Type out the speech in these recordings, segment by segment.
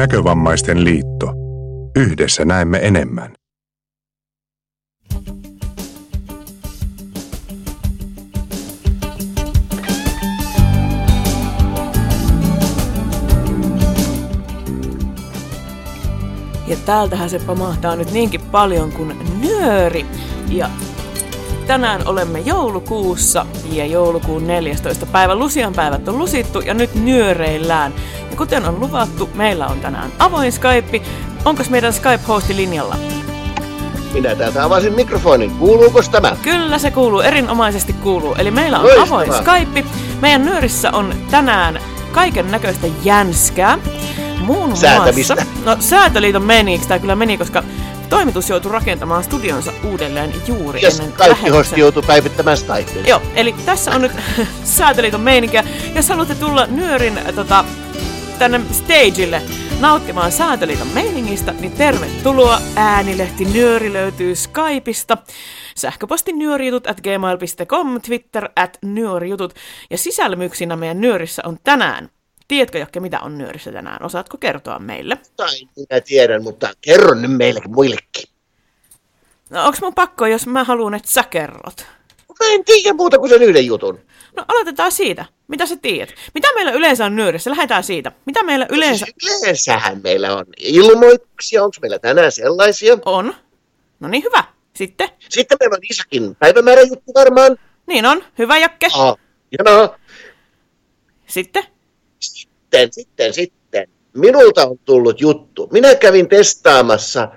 Näkövammaisten liitto. Yhdessä näemme enemmän. Ja täältähän se pamahtaa nyt niinkin paljon kuin nyöri. Ja tänään olemme joulukuussa ja joulukuun 14. päivä Lusian päivät on lusittu ja nyt nyöreillään. Ja kuten on luvattu, meillä on tänään avoin Skype. Onko meidän Skype-hosti linjalla? Minä täältä avasin mikrofonin. Kuuluuko tämä? Kyllä se kuuluu, erinomaisesti kuuluu. Eli meillä on Loistavaa. avoin Skype. Meidän nyörissä on tänään kaiken näköistä jänskää. Muun Säätämistä. muassa... No säätöliiton meni, tämä kyllä meni, koska toimitus joutui rakentamaan studionsa uudelleen juuri Ja ennen kaikki hosti joutuu päivittämään Skypeen. Joo, eli tässä on nyt Säätöliiton meininkiä. Jos haluatte tulla Nyörin äh, tota, tänne stageille nauttimaan Säätöliiton meiningistä, niin tervetuloa. Äänilehti Nyöri löytyy Skypeista. Sähköposti nyörijutut at gmail.com, Twitter at nyörijutut. Ja sisälmyksinä meidän Nyörissä on tänään. Tiedätkö, Jakke, mitä on Nyörissä tänään? Osaatko kertoa meille? Tai minä tiedän, mutta kerron nyt meille muillekin. No, onks mun pakko, jos mä haluan, että sä kerrot? Mä en tiedä muuta kuin sen yhden jutun. No aloitetaan siitä. Mitä sä tiedät? Mitä meillä yleensä on nyörissä? Lähdetään siitä. Mitä meillä yleensä Siis yleensähän meillä on ilmoituksia. Onko meillä tänään sellaisia? on? No niin, hyvä. Sitten? Sitten meillä on Isakin päivämäärä juttu varmaan. Niin on. Hyvä, Jakke. Ah, no, Sitten? Sitten, sitten, sitten. Minulta on tullut juttu. Minä kävin testaamassa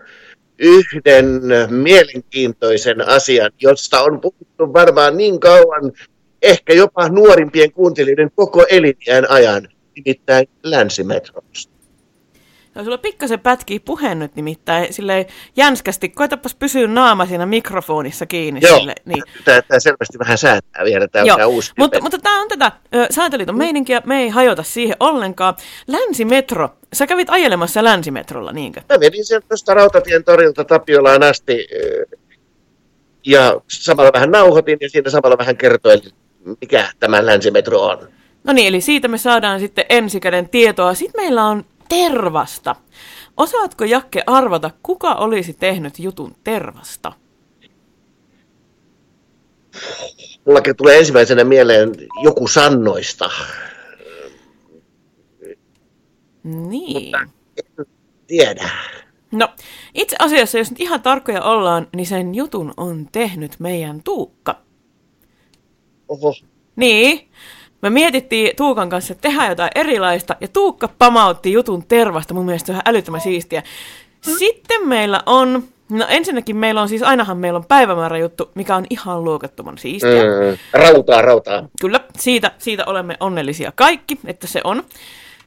yhden mielenkiintoisen asian, josta on puhuttu varmaan niin kauan, ehkä jopa nuorimpien kuuntelijoiden koko eliniän ajan, nimittäin länsimetrosta. No, sulla pikkasen pätkii puhe nyt nimittäin silleen jänskästi. Koetapas pysyä naama siinä mikrofonissa kiinni. Joo, Sille, niin. tämä, tämä selvästi vähän säätää vielä tämä, Joo, tämä uusi mutta, mutta tämä on tätä ö, Säätöliiton meininkiä, me ei hajota siihen ollenkaan. Länsimetro, sä kävit ajelemassa länsimetrolla, niinkö? Mä vedin sieltä tuosta Rautatien torilta Tapiolaan asti ja samalla vähän nauhoitin ja siinä samalla vähän kertoin, mikä tämä länsimetro on. No niin, eli siitä me saadaan sitten ensikäden tietoa. Sitten meillä on tervasta. Osaatko Jakke arvata, kuka olisi tehnyt jutun tervasta? Mullakin tulee ensimmäisenä mieleen joku sannoista. Niin. En tiedä. No, itse asiassa, jos nyt ihan tarkkoja ollaan, niin sen jutun on tehnyt meidän Tuukka. Oho. Niin, me mietittiin Tuukan kanssa, että tehdään jotain erilaista, ja Tuukka pamautti jutun tervasta, mun mielestä se on ihan älyttömän siistiä. Sitten meillä on, no ensinnäkin meillä on siis, ainahan meillä on päivämäärä juttu, mikä on ihan luokattoman siistiä. Mm, rautaa, rautaa. Kyllä, siitä, siitä olemme onnellisia kaikki, että se on.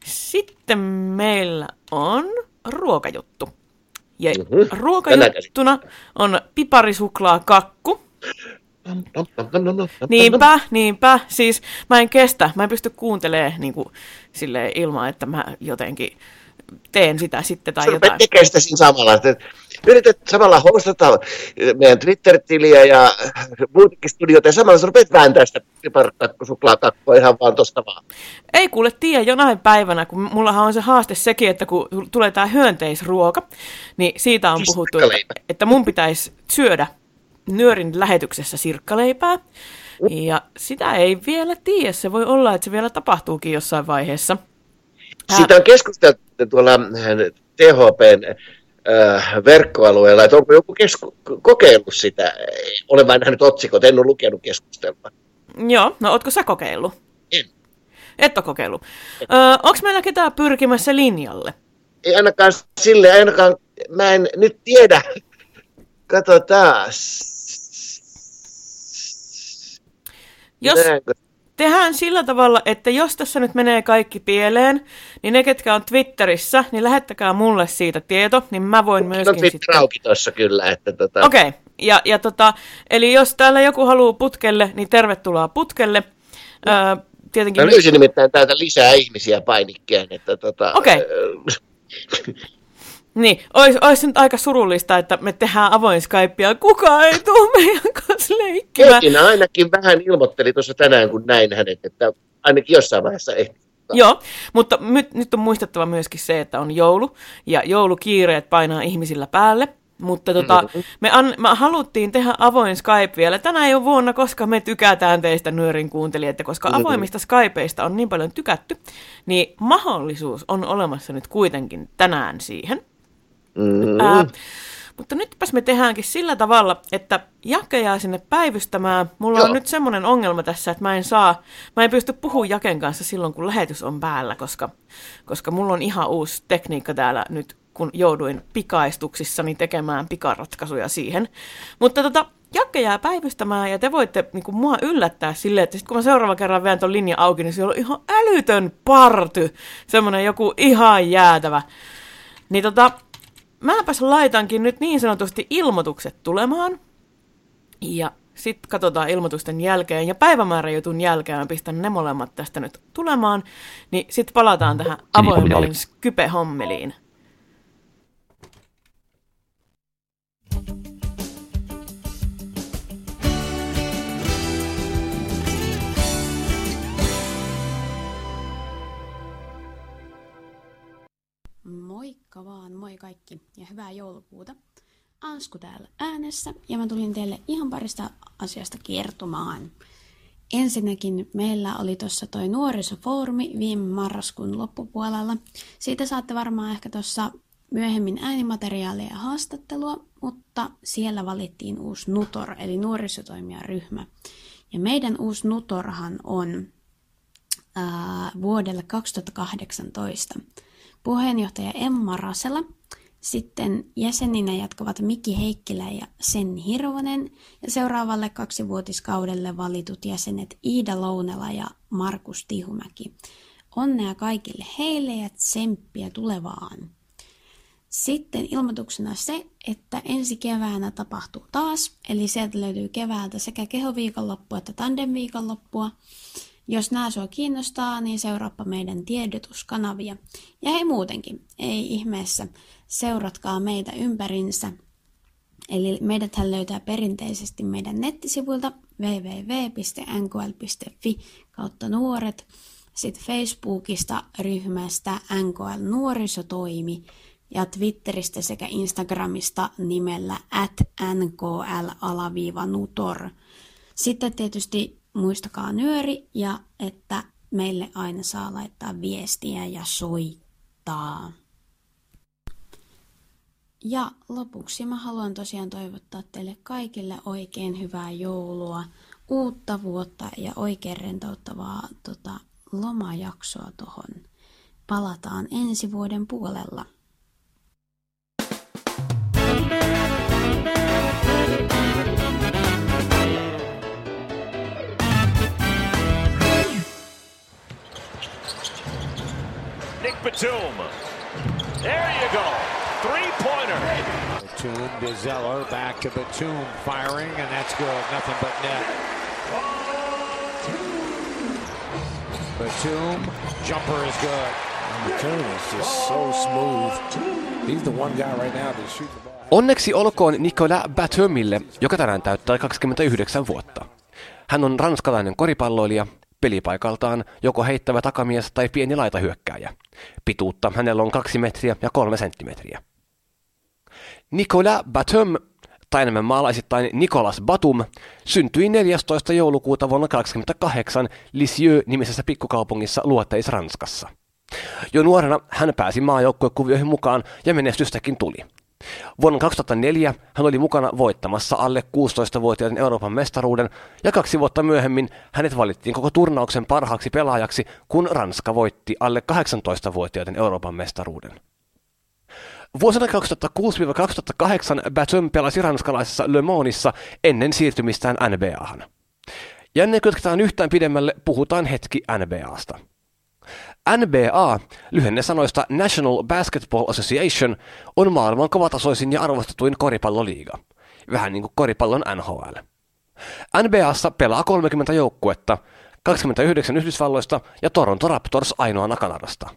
Sitten meillä on ruokajuttu. Ja Mhm. ruokajuttuna on piparisuklaa kakku. Niinpä, niinpä. Siis mä en kestä, mä en pysty kuuntelemaan niin kuin, silleen, ilman, että mä jotenkin teen sitä sitten tai Sä jotain. tekemään sitä siinä samalla. Yrität samalla hostata meidän Twitter-tiliä ja muutakin studioita ja samalla sä rupeat vääntää sitä piparkakkusuklaakakkoa ihan vaan tosta vaan. Ei kuule tiedä jonain päivänä, kun mullahan on se haaste sekin, että kun tulee tämä hyönteisruoka, niin siitä on puhuttu, että, että mun pitäisi syödä nyörin lähetyksessä sirkkaleipää. Ja sitä ei vielä tiedä. Se voi olla, että se vielä tapahtuukin jossain vaiheessa. Ää, Siitä on keskusteltu tuolla äh, THPn äh, verkkoalueella, että onko joku kesku- kokeillut sitä. Olen vain nähnyt otsikot, en ole lukenut keskustelua. Joo, no ootko sä kokeillut? En. Et ole kokeillut. Öö, onko meillä ketään pyrkimässä linjalle? Ei ainakaan sille, ainakaan, mä en nyt tiedä. Kato taas. Jos tehdään sillä tavalla, että jos tässä nyt menee kaikki pieleen, niin ne, ketkä on Twitterissä, niin lähettäkää mulle siitä tieto, niin mä voin No myöskin Twitter sitten... auki tuossa kyllä, että tota, Okei, okay. ja, ja tota, eli jos täällä joku haluaa putkelle, niin tervetuloa putkelle. Öö, tietenkin... Mä löysin nimittäin täältä lisää ihmisiä painikkeen, että tota, Okei. ö, Niin, olisi, olisi nyt aika surullista, että me tehdään avoin Skypea. Kukaan ei tule meidän kanssa leikkimään. Kettina ainakin vähän ilmoitteli tuossa tänään, kun näin hänet, että ainakin jossain vaiheessa ehti. Joo, mutta nyt, nyt on muistettava myöskin se, että on joulu ja joulukiireet painaa ihmisillä päälle. Mutta tota, mm-hmm. me, an, me haluttiin tehdä avoin Skype vielä tänä jo vuonna, koska me tykätään teistä nyörin kuuntelijat, koska mm-hmm. avoimista Skypeista on niin paljon tykätty, niin mahdollisuus on olemassa nyt kuitenkin tänään siihen. Mm-hmm. Ää, mutta nytpäs me tehdäänkin sillä tavalla, että Jake jää sinne päivystämään. Mulla Joo. on nyt semmoinen ongelma tässä, että mä en saa, mä en pysty puhumaan Jaken kanssa silloin, kun lähetys on päällä, koska, koska mulla on ihan uusi tekniikka täällä nyt, kun jouduin pikaistuksissani tekemään pikaratkaisuja siihen. Mutta tota, Jakke jää päivystämään ja te voitte niin kuin, mua yllättää silleen, että sit kun mä seuraava kerran veän ton linja auki, niin siellä on ihan älytön party. Semmoinen joku ihan jäätävä. Niin tota, mäpäs laitankin nyt niin sanotusti ilmoitukset tulemaan. Ja sitten katsotaan ilmoitusten jälkeen ja päivämääräjutun jälkeen mä pistän ne molemmat tästä nyt tulemaan. Niin sitten palataan tähän avoimeen Skype-hommeliin. Moikka vaan, moi kaikki ja hyvää joulukuuta. Ansku täällä äänessä ja mä tulin teille ihan parista asiasta kertomaan. Ensinnäkin meillä oli tuossa toi nuorisofoorumi viime marraskuun loppupuolella. Siitä saatte varmaan ehkä tuossa myöhemmin äänimateriaalia ja haastattelua, mutta siellä valittiin uusi NUTOR, eli nuorisotoimijaryhmä. Ja meidän uusi NUTORhan on ää, vuodelle 2018. Puheenjohtaja Emma Rasela, sitten jäseninä jatkavat Miki Heikkilä ja Senni Hirvonen ja seuraavalle kaksivuotiskaudelle valitut jäsenet Iida Lounela ja Markus Tihumäki. Onnea kaikille heille ja tsemppiä tulevaan. Sitten ilmoituksena se, että ensi keväänä tapahtuu taas, eli sieltä löytyy keväältä sekä kehoviikonloppua että tandemviikonloppua. Jos nämä sua kiinnostaa, niin seuraappa meidän tiedotuskanavia. Ja hei muutenkin, ei ihmeessä, seuratkaa meitä ympärinsä. Eli meidät löytää perinteisesti meidän nettisivuilta www.nkl.fi kautta nuoret, sitten Facebookista ryhmästä NKL Nuorisotoimi ja Twitteristä sekä Instagramista nimellä at nkl-nutor. Sitten tietysti muistakaa nyöri ja että meille aina saa laittaa viestiä ja soittaa. Ja lopuksi mä haluan tosiaan toivottaa teille kaikille oikein hyvää joulua, uutta vuotta ja oikein rentouttavaa tota, lomajaksoa tohon. Palataan ensi vuoden puolella. Nick Batum. There you go. Three-pointer. Batum to Zeller, back to Batum, firing, and that's good. Nothing but net. Batum, jumper is good. Batum is just so smooth. He's the one guy right now to shoot the ball. Onneksi olkoon Nicolas Batumille, joka tänään täyttää 29 vuotta. Hän on ranskalainen koripalloilija, pelipaikaltaan joko heittävä takamies tai pieni laitahyökkääjä. Pituutta hänellä on kaksi metriä ja kolme senttimetriä. Nicolas Batum, tai enemmän maalaisittain Nicolas Batum, syntyi 14. joulukuuta vuonna 1928 Lisieux-nimisessä pikkukaupungissa Luoteis Ranskassa. Jo nuorena hän pääsi maajoukkuekuvioihin mukaan ja menestystäkin tuli. Vuonna 2004 hän oli mukana voittamassa alle 16-vuotiaiden Euroopan mestaruuden ja kaksi vuotta myöhemmin hänet valittiin koko turnauksen parhaaksi pelaajaksi, kun Ranska voitti alle 18-vuotiaiden Euroopan mestaruuden. Vuosina 2006-2008 Batum pelasi ranskalaisessa Le Monissa ennen siirtymistään NBAhan. Ja ennen kuin yhtään pidemmälle, puhutaan hetki NBAsta. NBA, lyhenne sanoista National Basketball Association, on maailman kovatasoisin ja arvostetuin koripalloliiga. Vähän niin kuin koripallon NHL. NBAssa pelaa 30 joukkuetta, 29 Yhdysvalloista ja Toronto Raptors ainoana Kanadasta.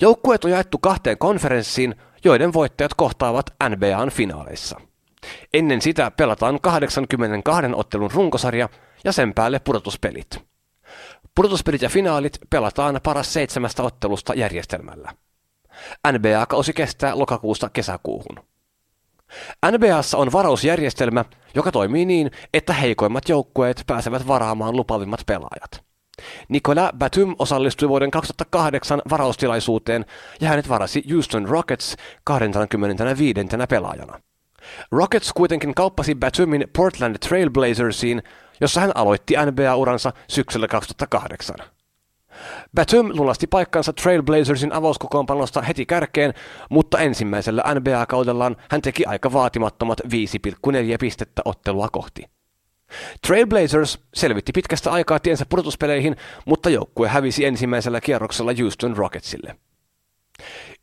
Joukkueet on jaettu kahteen konferenssiin, joiden voittajat kohtaavat NBAn finaaleissa. Ennen sitä pelataan 82 ottelun runkosarja ja sen päälle pudotuspelit. Pudotuspelit ja finaalit pelataan paras seitsemästä ottelusta järjestelmällä. NBA-kausi kestää lokakuusta kesäkuuhun. NBAssa on varausjärjestelmä, joka toimii niin, että heikoimmat joukkueet pääsevät varaamaan lupavimmat pelaajat. Nicolas Batum osallistui vuoden 2008 varaustilaisuuteen ja hänet varasi Houston Rockets 25. pelaajana. Rockets kuitenkin kauppasi Batumin Portland Trailblazersiin, jossa hän aloitti NBA-uransa syksyllä 2008. Batum lunasti paikkansa Trailblazersin avauskokoonpanosta heti kärkeen, mutta ensimmäisellä NBA-kaudellaan hän teki aika vaatimattomat 5,4 pistettä ottelua kohti. Trailblazers selvitti pitkästä aikaa tiensä pudotuspeleihin, mutta joukkue hävisi ensimmäisellä kierroksella Houston Rocketsille.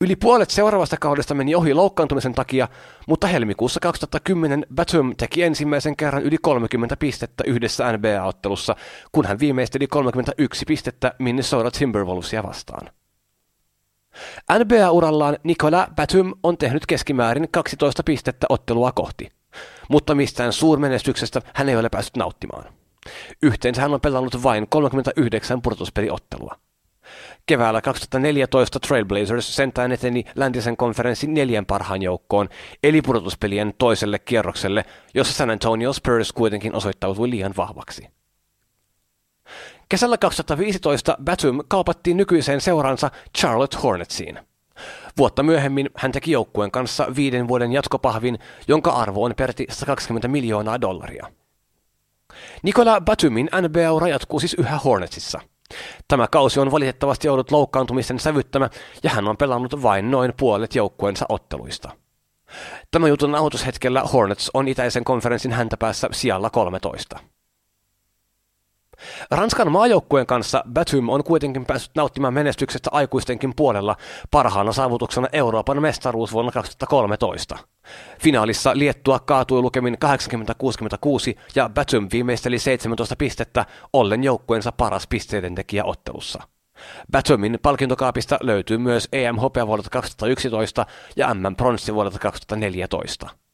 Yli puolet seuraavasta kaudesta meni ohi loukkaantumisen takia, mutta helmikuussa 2010 Batum teki ensimmäisen kerran yli 30 pistettä yhdessä NBA-ottelussa, kun hän viimeisteli 31 pistettä Minnesota Timberwolvesia vastaan. NBA-urallaan Nikola Batum on tehnyt keskimäärin 12 pistettä ottelua kohti, mutta mistään suurmenestyksestä hän ei ole päässyt nauttimaan. Yhteensä hän on pelannut vain 39 pudotuspeliottelua. Keväällä 2014 Trailblazers sentään eteni läntisen konferenssin neljän parhaan joukkoon, eli pudotuspelien toiselle kierrokselle, jossa San Antonio Spurs kuitenkin osoittautui liian vahvaksi. Kesällä 2015 Batum kaupattiin nykyiseen seuransa Charlotte Hornetsiin. Vuotta myöhemmin hän teki joukkueen kanssa viiden vuoden jatkopahvin, jonka arvo on perti 120 miljoonaa dollaria. Nikola Batumin NBA-ura jatkuu siis yhä Hornetsissa – Tämä kausi on valitettavasti ollut loukkaantumisen sävyttämä ja hän on pelannut vain noin puolet joukkueensa otteluista. Tämä jutun nauhoitushetkellä Hornets on itäisen konferenssin häntäpäässä sijalla 13. Ranskan maajoukkueen kanssa Batum on kuitenkin päässyt nauttimaan menestyksestä aikuistenkin puolella parhaana saavutuksena Euroopan mestaruus vuonna 2013. Finaalissa Liettua kaatui lukemin 80-66 ja Batum viimeisteli 17 pistettä ollen joukkueensa paras pisteiden tekijä ottelussa. Batumin palkintokaapista löytyy myös EM hopea vuodelta 2011 ja MM pronssi vuodelta 2014.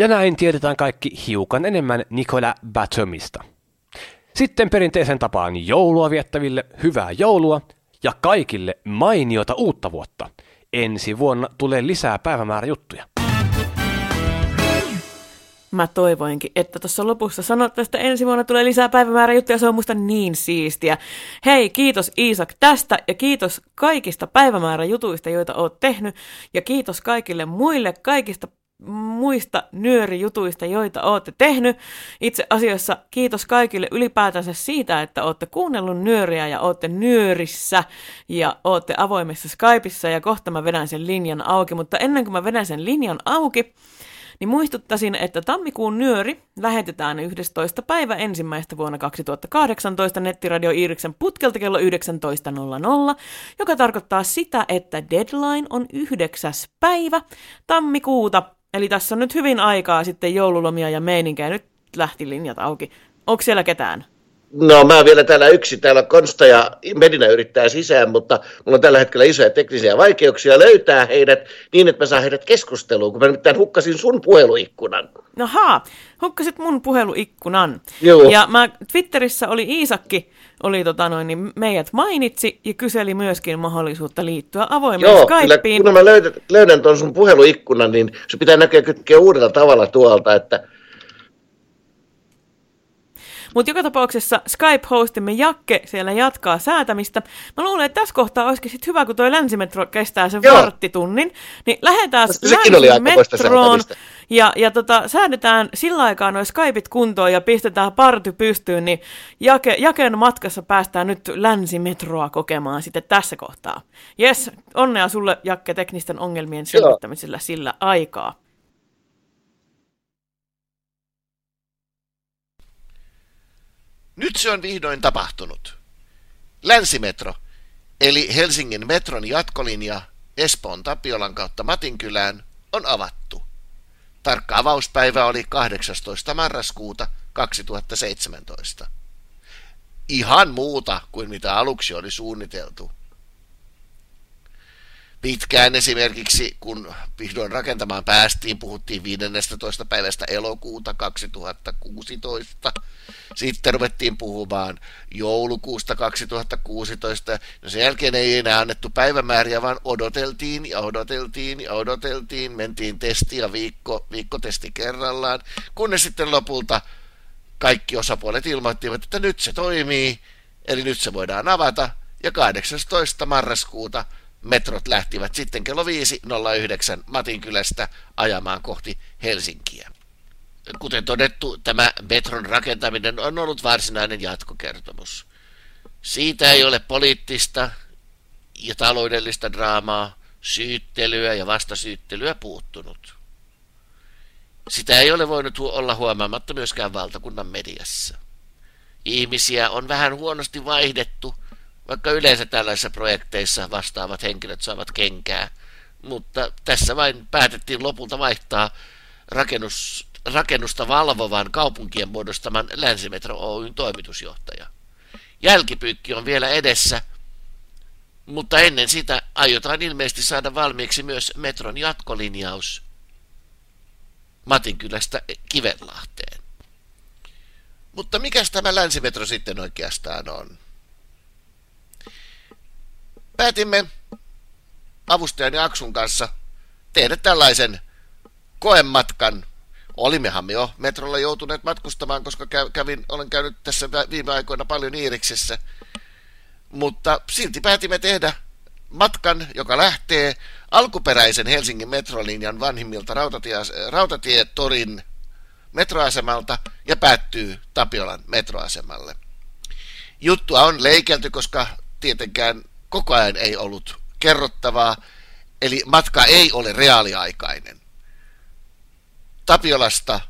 Ja näin tiedetään kaikki hiukan enemmän Nikola Batumista. Sitten perinteisen tapaan joulua viettäville hyvää joulua ja kaikille mainiota uutta vuotta. Ensi vuonna tulee lisää päivämääräjuttuja. Mä toivoinkin, että tuossa lopussa sanottaisiin, että ensi vuonna tulee lisää päivämääräjuttuja, se on musta niin siistiä. Hei, kiitos Iisak tästä ja kiitos kaikista päivämääräjutuista, joita oot tehnyt ja kiitos kaikille muille kaikista muista nyörijutuista, joita olette tehnyt. Itse asiassa kiitos kaikille ylipäätänsä siitä, että olette kuunnellut nyöriä ja olette nyörissä ja olette avoimessa Skypeissa ja kohta mä vedän sen linjan auki. Mutta ennen kuin mä vedän sen linjan auki, niin muistuttaisin, että tammikuun nyöri lähetetään 11. päivä ensimmäistä vuonna 2018 nettiradio Iiriksen putkelta kello 19.00, joka tarkoittaa sitä, että deadline on 9. päivä tammikuuta Eli tässä on nyt hyvin aikaa sitten joululomia ja meininkää. Nyt lähti linjat auki. Onko siellä ketään? No mä vielä täällä yksi. Täällä Konsta ja Medina yrittää sisään, mutta mulla on tällä hetkellä isoja teknisiä vaikeuksia löytää heidät niin, että mä saan heidät keskusteluun, kun mä nimittäin hukkasin sun puheluikkunan. No haa, hukkasit mun puheluikkunan. Joo. Ja mä Twitterissä oli Iisakki, oli tota noin, niin meidät mainitsi ja kyseli myöskin mahdollisuutta liittyä avoimeen Joo, Skypeen. kyllä kun mä löydän, löydän tuon sun puheluikkunan, niin se pitää näkyä kytkeä uudella tavalla tuolta, että Mutta joka tapauksessa Skype-hostimme Jakke siellä jatkaa säätämistä. Mä luulen, että tässä kohtaa olisikin sit hyvä, kun toi länsimetro kestää sen Joo. varttitunnin, niin lähdetään länsimetroon ja, ja tota, säädetään sillä aikaa noin Skypeit kuntoon ja pistetään party pystyyn, niin Jake, Jaken matkassa päästään nyt länsimetroa kokemaan sitten tässä kohtaa. Jes, onnea sulle Jakke teknisten ongelmien selvittämisellä sillä aikaa. Nyt se on vihdoin tapahtunut. Länsimetro, eli Helsingin metron jatkolinja Espoon Tapiolan kautta Matinkylään, on avattu. Tarkka avauspäivä oli 18. marraskuuta 2017. Ihan muuta kuin mitä aluksi oli suunniteltu. Pitkään esimerkiksi, kun vihdoin rakentamaan päästiin, puhuttiin 15. päivästä elokuuta 2016. Sitten ruvettiin puhumaan joulukuusta 2016. No sen jälkeen ei enää annettu päivämääriä, vaan odoteltiin ja odoteltiin ja odoteltiin. Mentiin testiä viikko, viikkotesti kerrallaan, kunnes sitten lopulta kaikki osapuolet ilmoittivat, että nyt se toimii, eli nyt se voidaan avata. Ja 18. marraskuuta metrot lähtivät sitten kello 5.09 Matinkylästä ajamaan kohti Helsinkiä. Kuten todettu, tämä metron rakentaminen on ollut varsinainen jatkokertomus. Siitä ei ole poliittista ja taloudellista draamaa, syyttelyä ja vastasyyttelyä puuttunut. Sitä ei ole voinut olla huomaamatta myöskään valtakunnan mediassa. Ihmisiä on vähän huonosti vaihdettu, vaikka yleensä tällaisissa projekteissa vastaavat henkilöt saavat kenkää, mutta tässä vain päätettiin lopulta vaihtaa rakennus, rakennusta valvovan kaupunkien muodostaman Länsimetro Oyn toimitusjohtaja. Jälkipyykki on vielä edessä, mutta ennen sitä aiotaan ilmeisesti saada valmiiksi myös metron jatkolinjaus Matinkylästä Kivenlahteen. Mutta mikä tämä länsimetro sitten oikeastaan on? Päätimme avustajani Aksun kanssa tehdä tällaisen koematkan. Olimmehan me jo metrolla joutuneet matkustamaan, koska kävin, olen käynyt tässä viime aikoina paljon Iiriksessä. Mutta silti päätimme tehdä matkan, joka lähtee alkuperäisen Helsingin metrolinjan vanhimmilta rautatie, rautatietorin metroasemalta ja päättyy Tapiolan metroasemalle. Juttua on leikelty, koska tietenkään koko ajan ei ollut kerrottavaa, eli matka ei ole reaaliaikainen. Tapiolasta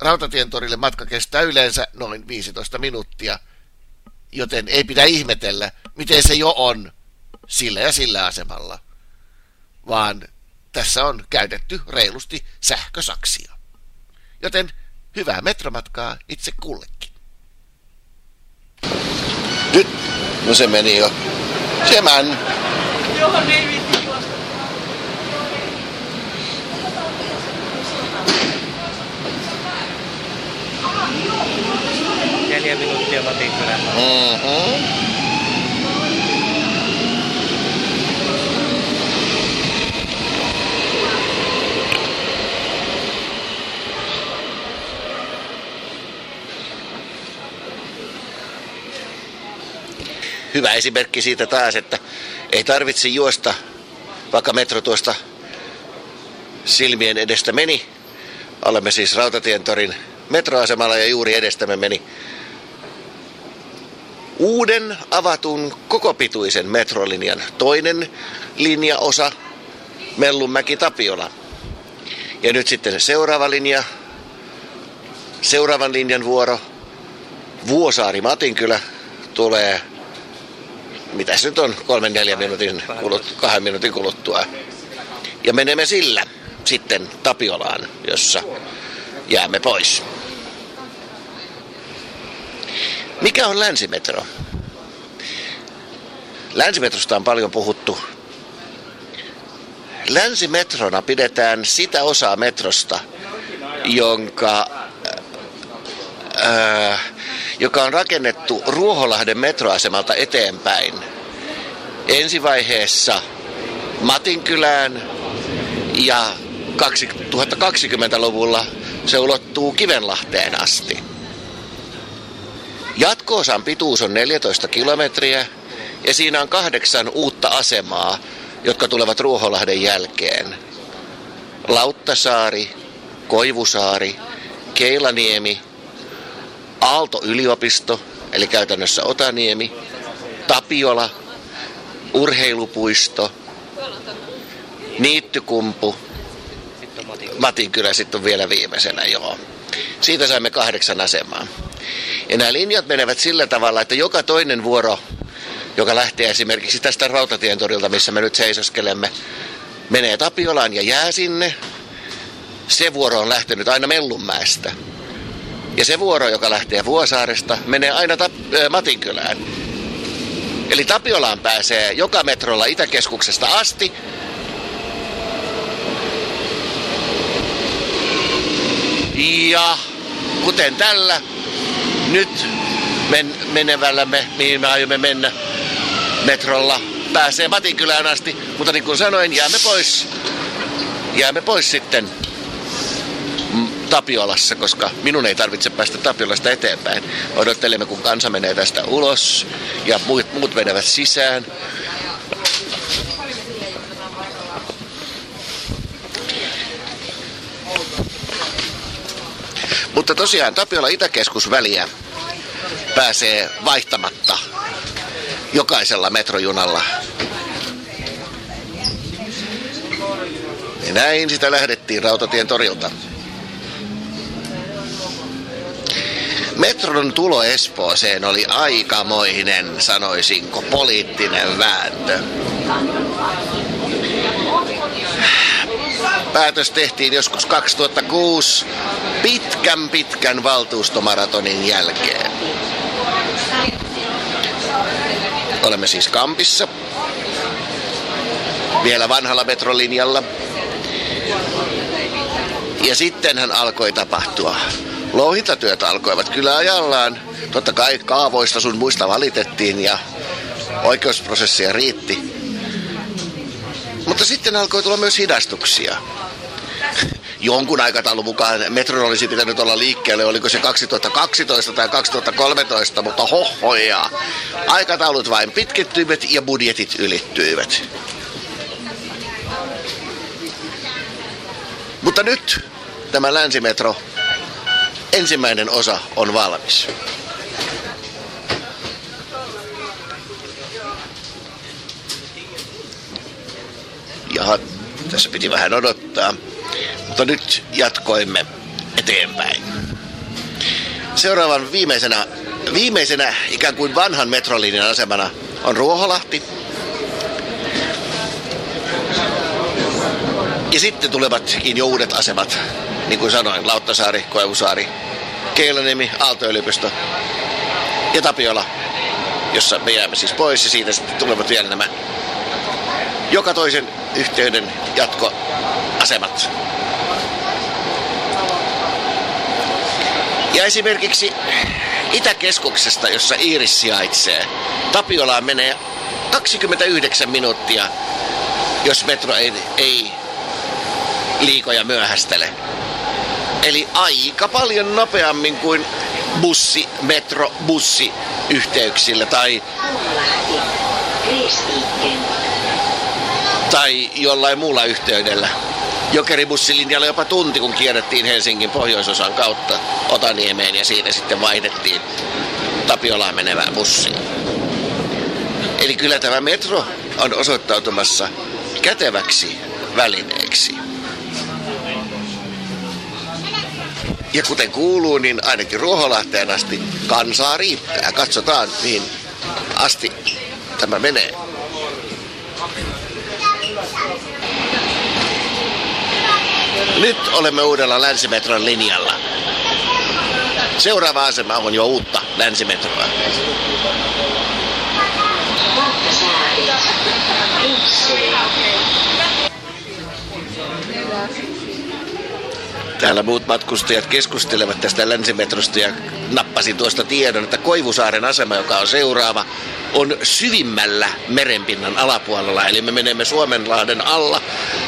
Rautatien torille matka kestää yleensä noin 15 minuuttia, joten ei pidä ihmetellä, miten se jo on sillä ja sillä asemalla, vaan tässä on käytetty reilusti sähkösaksia. Joten hyvää metromatkaa itse kullekin. Nyt, no se meni jo. Semän. Johon ei viitti juosta. Neljä minuuttia Matin kylällä. Mm-hmm. Hyvä esimerkki siitä taas, että ei tarvitse juosta, vaikka metro tuosta silmien edestä meni. Olemme siis Rautatientorin metroasemalla ja juuri edestämme meni uuden avatun koko pituisen metrolinjan toinen linjaosa Mellunmäki Tapiola. Ja nyt sitten seuraava linja, seuraavan linjan vuoro Vuosaari Matinkylä tulee mitä se nyt on, kolmen neljän minuutin, kulut, kahden minuutin kuluttua. Ja menemme sillä sitten Tapiolaan, jossa jäämme pois. Mikä on länsimetro? Länsimetrosta on paljon puhuttu. Länsimetrona pidetään sitä osaa metrosta, jonka, ää, joka on rakennettu Ruoholahden metroasemalta eteenpäin. Ensivaiheessa Matinkylään ja 2020-luvulla se ulottuu Kivenlahteen asti. Jatkoosan pituus on 14 kilometriä ja siinä on kahdeksan uutta asemaa, jotka tulevat Ruoholahden jälkeen. Lauttasaari, Koivusaari, Keilaniemi, Aalto-yliopisto, eli käytännössä Otaniemi, Tapiola, urheilupuisto, Niittykumpu, Matinkylä sitten on vielä viimeisenä, joo. Siitä saimme kahdeksan asemaa. Ja nämä linjat menevät sillä tavalla, että joka toinen vuoro, joka lähtee esimerkiksi tästä Rautatientorilta, missä me nyt seisoskelemme, menee Tapiolaan ja jää sinne. Se vuoro on lähtenyt aina Mellunmäestä. Ja se vuoro, joka lähtee Vuosaaresta, menee aina Tap- Matinkylään. Eli Tapiolaan pääsee joka metrolla Itäkeskuksesta asti. Ja kuten tällä, nyt men, menevällämme, mihin me aiomme mennä metrolla, pääsee Matinkylään asti. Mutta niin kuin sanoin, jäämme pois, jäämme pois sitten Tapiolassa, koska minun ei tarvitse päästä Tapiolasta eteenpäin. Odottelemme, kun kansa menee tästä ulos ja muut, muut menevät sisään. Mutta tosiaan Tapiola Itäkeskus väliä pääsee vaihtamatta jokaisella metrojunalla. Ja näin sitä lähdettiin Rautatien torilta. Metron tulo Espooseen oli aikamoinen, sanoisinko, poliittinen vääntö. Päätös tehtiin joskus 2006 pitkän pitkän valtuustomaratonin jälkeen. Olemme siis Kampissa, vielä vanhalla metrolinjalla. Ja sitten hän alkoi tapahtua. Louhintatyöt alkoivat kyllä ajallaan. Totta kai kaavoista sun muista valitettiin ja oikeusprosessia riitti. Mutta sitten alkoi tulla myös hidastuksia. Jonkun aikataulun mukaan metron olisi pitänyt olla liikkeelle, oliko se 2012 tai 2013, mutta hohoja. Aikataulut vain pitkittyivät ja budjetit ylittyivät. Mutta nyt tämä länsimetro, ensimmäinen osa on valmis. Jaha, tässä piti vähän odottaa. Mutta nyt jatkoimme eteenpäin. Seuraavan viimeisenä, viimeisenä ikään kuin vanhan metrolinjan asemana on Ruoholahti. Ja sitten tulevatkin jo uudet asemat, niin kuin sanoin, Lauttasaari, Koivusaari, Keilaniemi, Aalto-yliopisto ja Tapiola, jossa me jäämme siis pois ja siitä sitten tulevat vielä nämä joka toisen yhteyden jatkoasemat. Ja esimerkiksi Itäkeskuksesta, jossa Iiris sijaitsee, Tapiolaan menee 29 minuuttia, jos metro ei, ei liikoja myöhästele. Eli aika paljon nopeammin kuin bussi, metro, bussi yhteyksillä tai tai jollain muulla yhteydellä. Jokeribussilinjalla jopa tunti, kun kierrettiin Helsingin pohjoisosan kautta Otaniemeen ja siitä sitten vaihdettiin Tapiolaan menevään bussiin. Eli kyllä tämä metro on osoittautumassa käteväksi välineeksi. Ja kuten kuuluu, niin ainakin Ruoholahteen asti kansaa riittää. Katsotaan, mihin asti tämä menee. Nyt olemme uudella länsimetron linjalla. Seuraava asema on jo uutta länsimetroa. Täällä muut matkustajat keskustelevat tästä länsimetrosta ja nappasin tuosta tiedon, että Koivusaaren asema, joka on seuraava, on syvimmällä merenpinnan alapuolella. Eli me menemme Suomenlahden alla.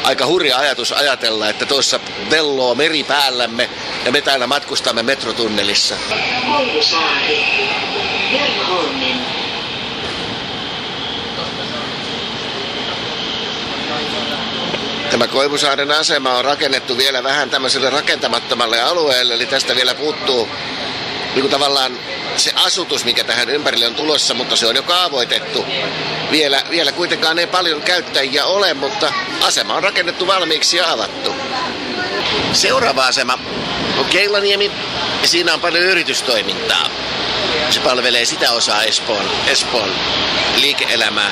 Aika hurja ajatus ajatella, että tuossa velloo meri päällämme ja me täällä matkustamme metrotunnelissa. Koivusaari. Tämä Koivusaaren asema on rakennettu vielä vähän tämmöiselle rakentamattomalle alueelle, eli tästä vielä puuttuu niin kuin tavallaan se asutus, mikä tähän ympärille on tulossa, mutta se on jo kaavoitettu. Vielä, vielä kuitenkaan ei paljon käyttäjiä ole, mutta asema on rakennettu valmiiksi ja avattu. Seuraava asema on Keilaniemi siinä on paljon yritystoimintaa. Se palvelee sitä osaa Espoon, Espoon liike-elämää,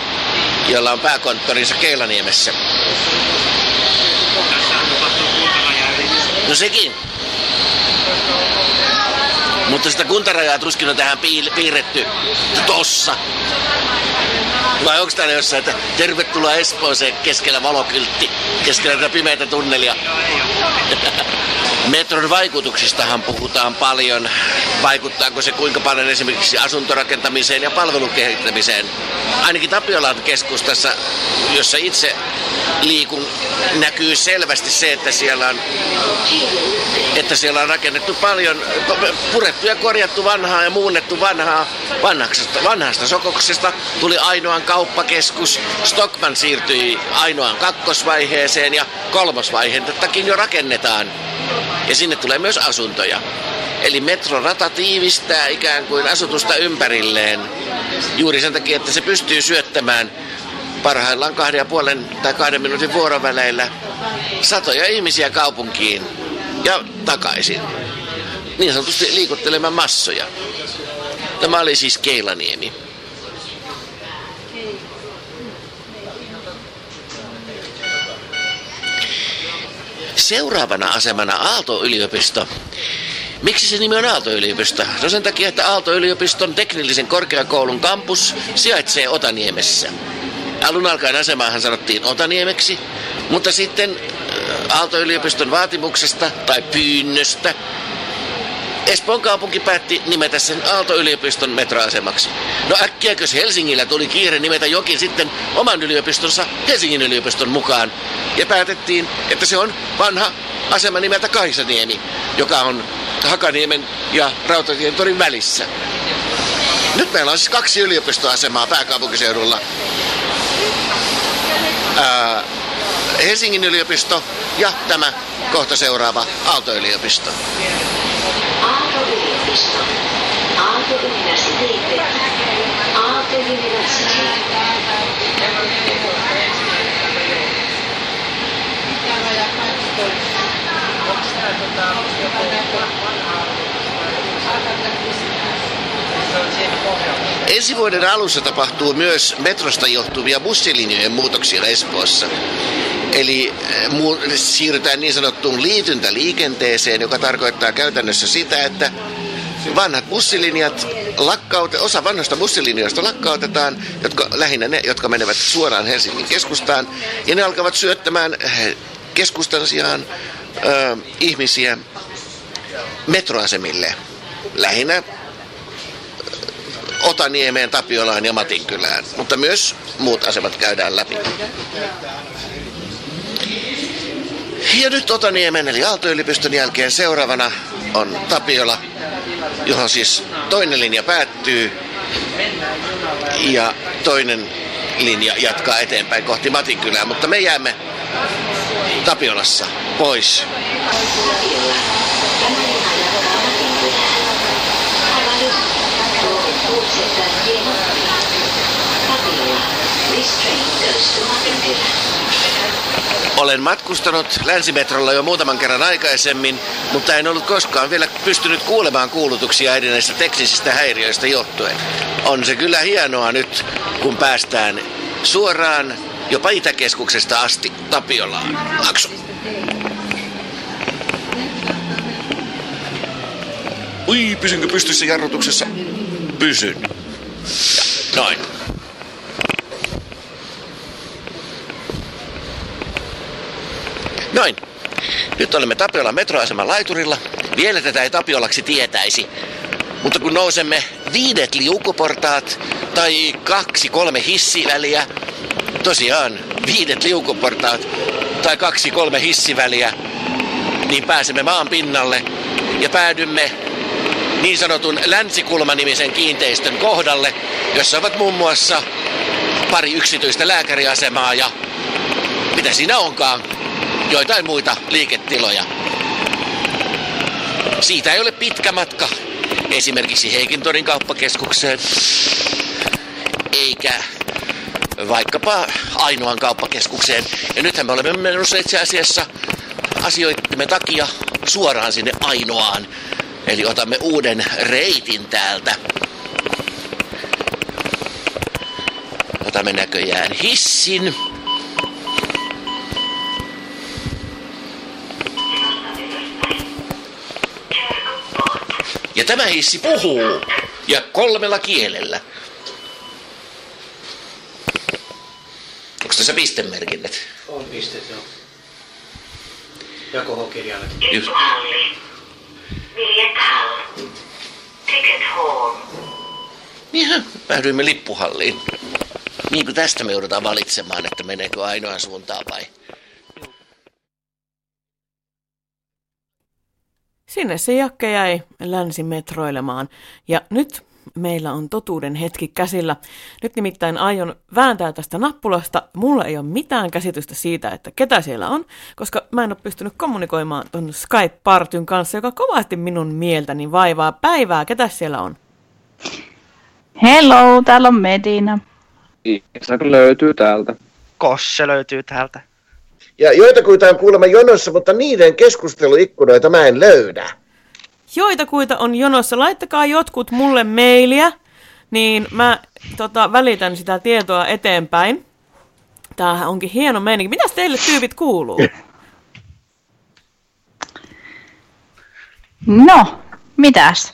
jolla on pääkonttorinsa Keilaniemessä. No sekin. Mutta sitä kuntarajaa tuskin on tähän piirretty tossa. Vai onko täällä jossain, että tervetuloa Espooseen keskellä valokyltti, keskellä tätä pimeätä tunnelia? Metron vaikutuksistahan puhutaan paljon. Vaikuttaako se kuinka paljon esimerkiksi asuntorakentamiseen ja palvelukehittämiseen? Ainakin Tapiolan keskustassa, jossa itse liikun, näkyy selvästi se, että siellä on, että siellä on rakennettu paljon, purettu ja korjattu vanhaa ja muunnettu vanhaa. Vanhasta, vanhasta sokoksesta tuli ainoan kauppakeskus. Stockman siirtyi ainoaan kakkosvaiheeseen ja kolmosvaiheentakin jo rakennetaan. Ja sinne tulee myös asuntoja. Eli metrorata tiivistää ikään kuin asutusta ympärilleen juuri sen takia, että se pystyy syöttämään parhaillaan kahden ja puolen tai kahden minuutin vuoroväleillä satoja ihmisiä kaupunkiin ja takaisin. Niin sanotusti liikuttelemaan massoja. Tämä oli siis Keilaniemi. Seuraavana asemana Aalto-yliopisto. Miksi se nimi on Aalto-yliopisto? No sen takia, että Aalto-yliopiston teknillisen korkeakoulun kampus sijaitsee Otaniemessä. Alun alkaen asemaahan sanottiin Otaniemeksi, mutta sitten äh, Aalto-yliopiston vaatimuksesta tai pyynnöstä Espoon kaupunki päätti nimetä sen Aalto-yliopiston metroasemaksi. No äkkiäkös Helsingillä tuli kiire nimetä jokin sitten oman yliopistonsa Helsingin yliopiston mukaan. Ja päätettiin, että se on vanha asema nimeltä Kaisaniemi, joka on Hakaniemen ja Rautatien torin välissä. Nyt meillä on siis kaksi yliopistoasemaa pääkaupunkiseudulla. Ää, Helsingin yliopisto ja tämä kohta seuraava Aalto-yliopisto. Aalto-yliopisto. Aalto-universiteetti. Aalto-universiteetti. Ensi vuoden alussa tapahtuu myös metrosta johtuvia bussilinjojen muutoksia Espoossa. Eli mu- siirrytään niin sanottuun liityntäliikenteeseen, joka tarkoittaa käytännössä sitä, että vanhat bussilinjat, lakkaute, osa vanhoista bussilinjoista lakkautetaan, jotka, lähinnä ne, jotka menevät suoraan Helsingin keskustaan, ja ne alkavat syöttämään keskustan sijaan ö, ihmisiä metroasemille. Lähinnä Otaniemeen, Tapiolaan ja Matinkylään, mutta myös muut asemat käydään läpi. Ja nyt Otaniemen eli Aalto-yliopiston jälkeen seuraavana on Tapiola, johon siis toinen linja päättyy ja toinen linja jatkaa eteenpäin kohti Matinkylää, mutta me jäämme Tapiolassa pois. Olen matkustanut länsimetrolla jo muutaman kerran aikaisemmin, mutta en ollut koskaan vielä pystynyt kuulemaan kuulutuksia erinäisistä teknisistä häiriöistä johtuen. On se kyllä hienoa nyt, kun päästään suoraan jopa Itäkeskuksesta asti Tapiolaan. Aksu. Ui, pysynkö pystyssä jarrutuksessa? Pysyn. Ja, noin. Noin. Nyt olemme Tapiolan metroaseman laiturilla. Vielä tätä ei Tapiolaksi tietäisi. Mutta kun nousemme viidet liukuportaat tai kaksi kolme hissiväliä, tosiaan viidet liukuportaat tai kaksi kolme hissiväliä, niin pääsemme maan pinnalle ja päädymme niin sanotun Länsikulma-nimisen kiinteistön kohdalle, jossa ovat muun muassa pari yksityistä lääkäriasemaa ja mitä siinä onkaan, joitain muita liiketiloja. Siitä ei ole pitkä matka esimerkiksi Heikintorin kauppakeskukseen, eikä vaikkapa ainoan kauppakeskukseen. Ja nythän me olemme menossa itse asiassa asioittemme takia suoraan sinne ainoaan. Eli otamme uuden reitin täältä. Otamme näköjään hissin. Tämä hissi puhuu. Ja kolmella kielellä. Onko tässä pistemerkinnät? On pistet, joo. Joko H-kirjalle. Just. Ticket hall. Päädyimme lippuhalliin. Niin kuin tästä me joudutaan valitsemaan, että meneekö ainoaan suuntaan vai? Sinne se Jakke jäi länsimetroilemaan. Ja nyt meillä on totuuden hetki käsillä. Nyt nimittäin aion vääntää tästä nappulasta. Mulla ei ole mitään käsitystä siitä, että ketä siellä on, koska mä en ole pystynyt kommunikoimaan ton Skype-partyn kanssa, joka kovasti minun mieltäni vaivaa päivää. Ketä siellä on? Hello, täällä on Medina. Isak löytyy täältä. Kosse löytyy täältä. Ja joitakuita on kuulemma jonossa, mutta niiden keskusteluikkunoita mä en löydä. Joitakuita on jonossa. Laittakaa jotkut mulle mailia, niin mä tota, välitän sitä tietoa eteenpäin. Tämähän onkin hieno meininki. Mitäs teille tyypit kuuluu? No, mitäs?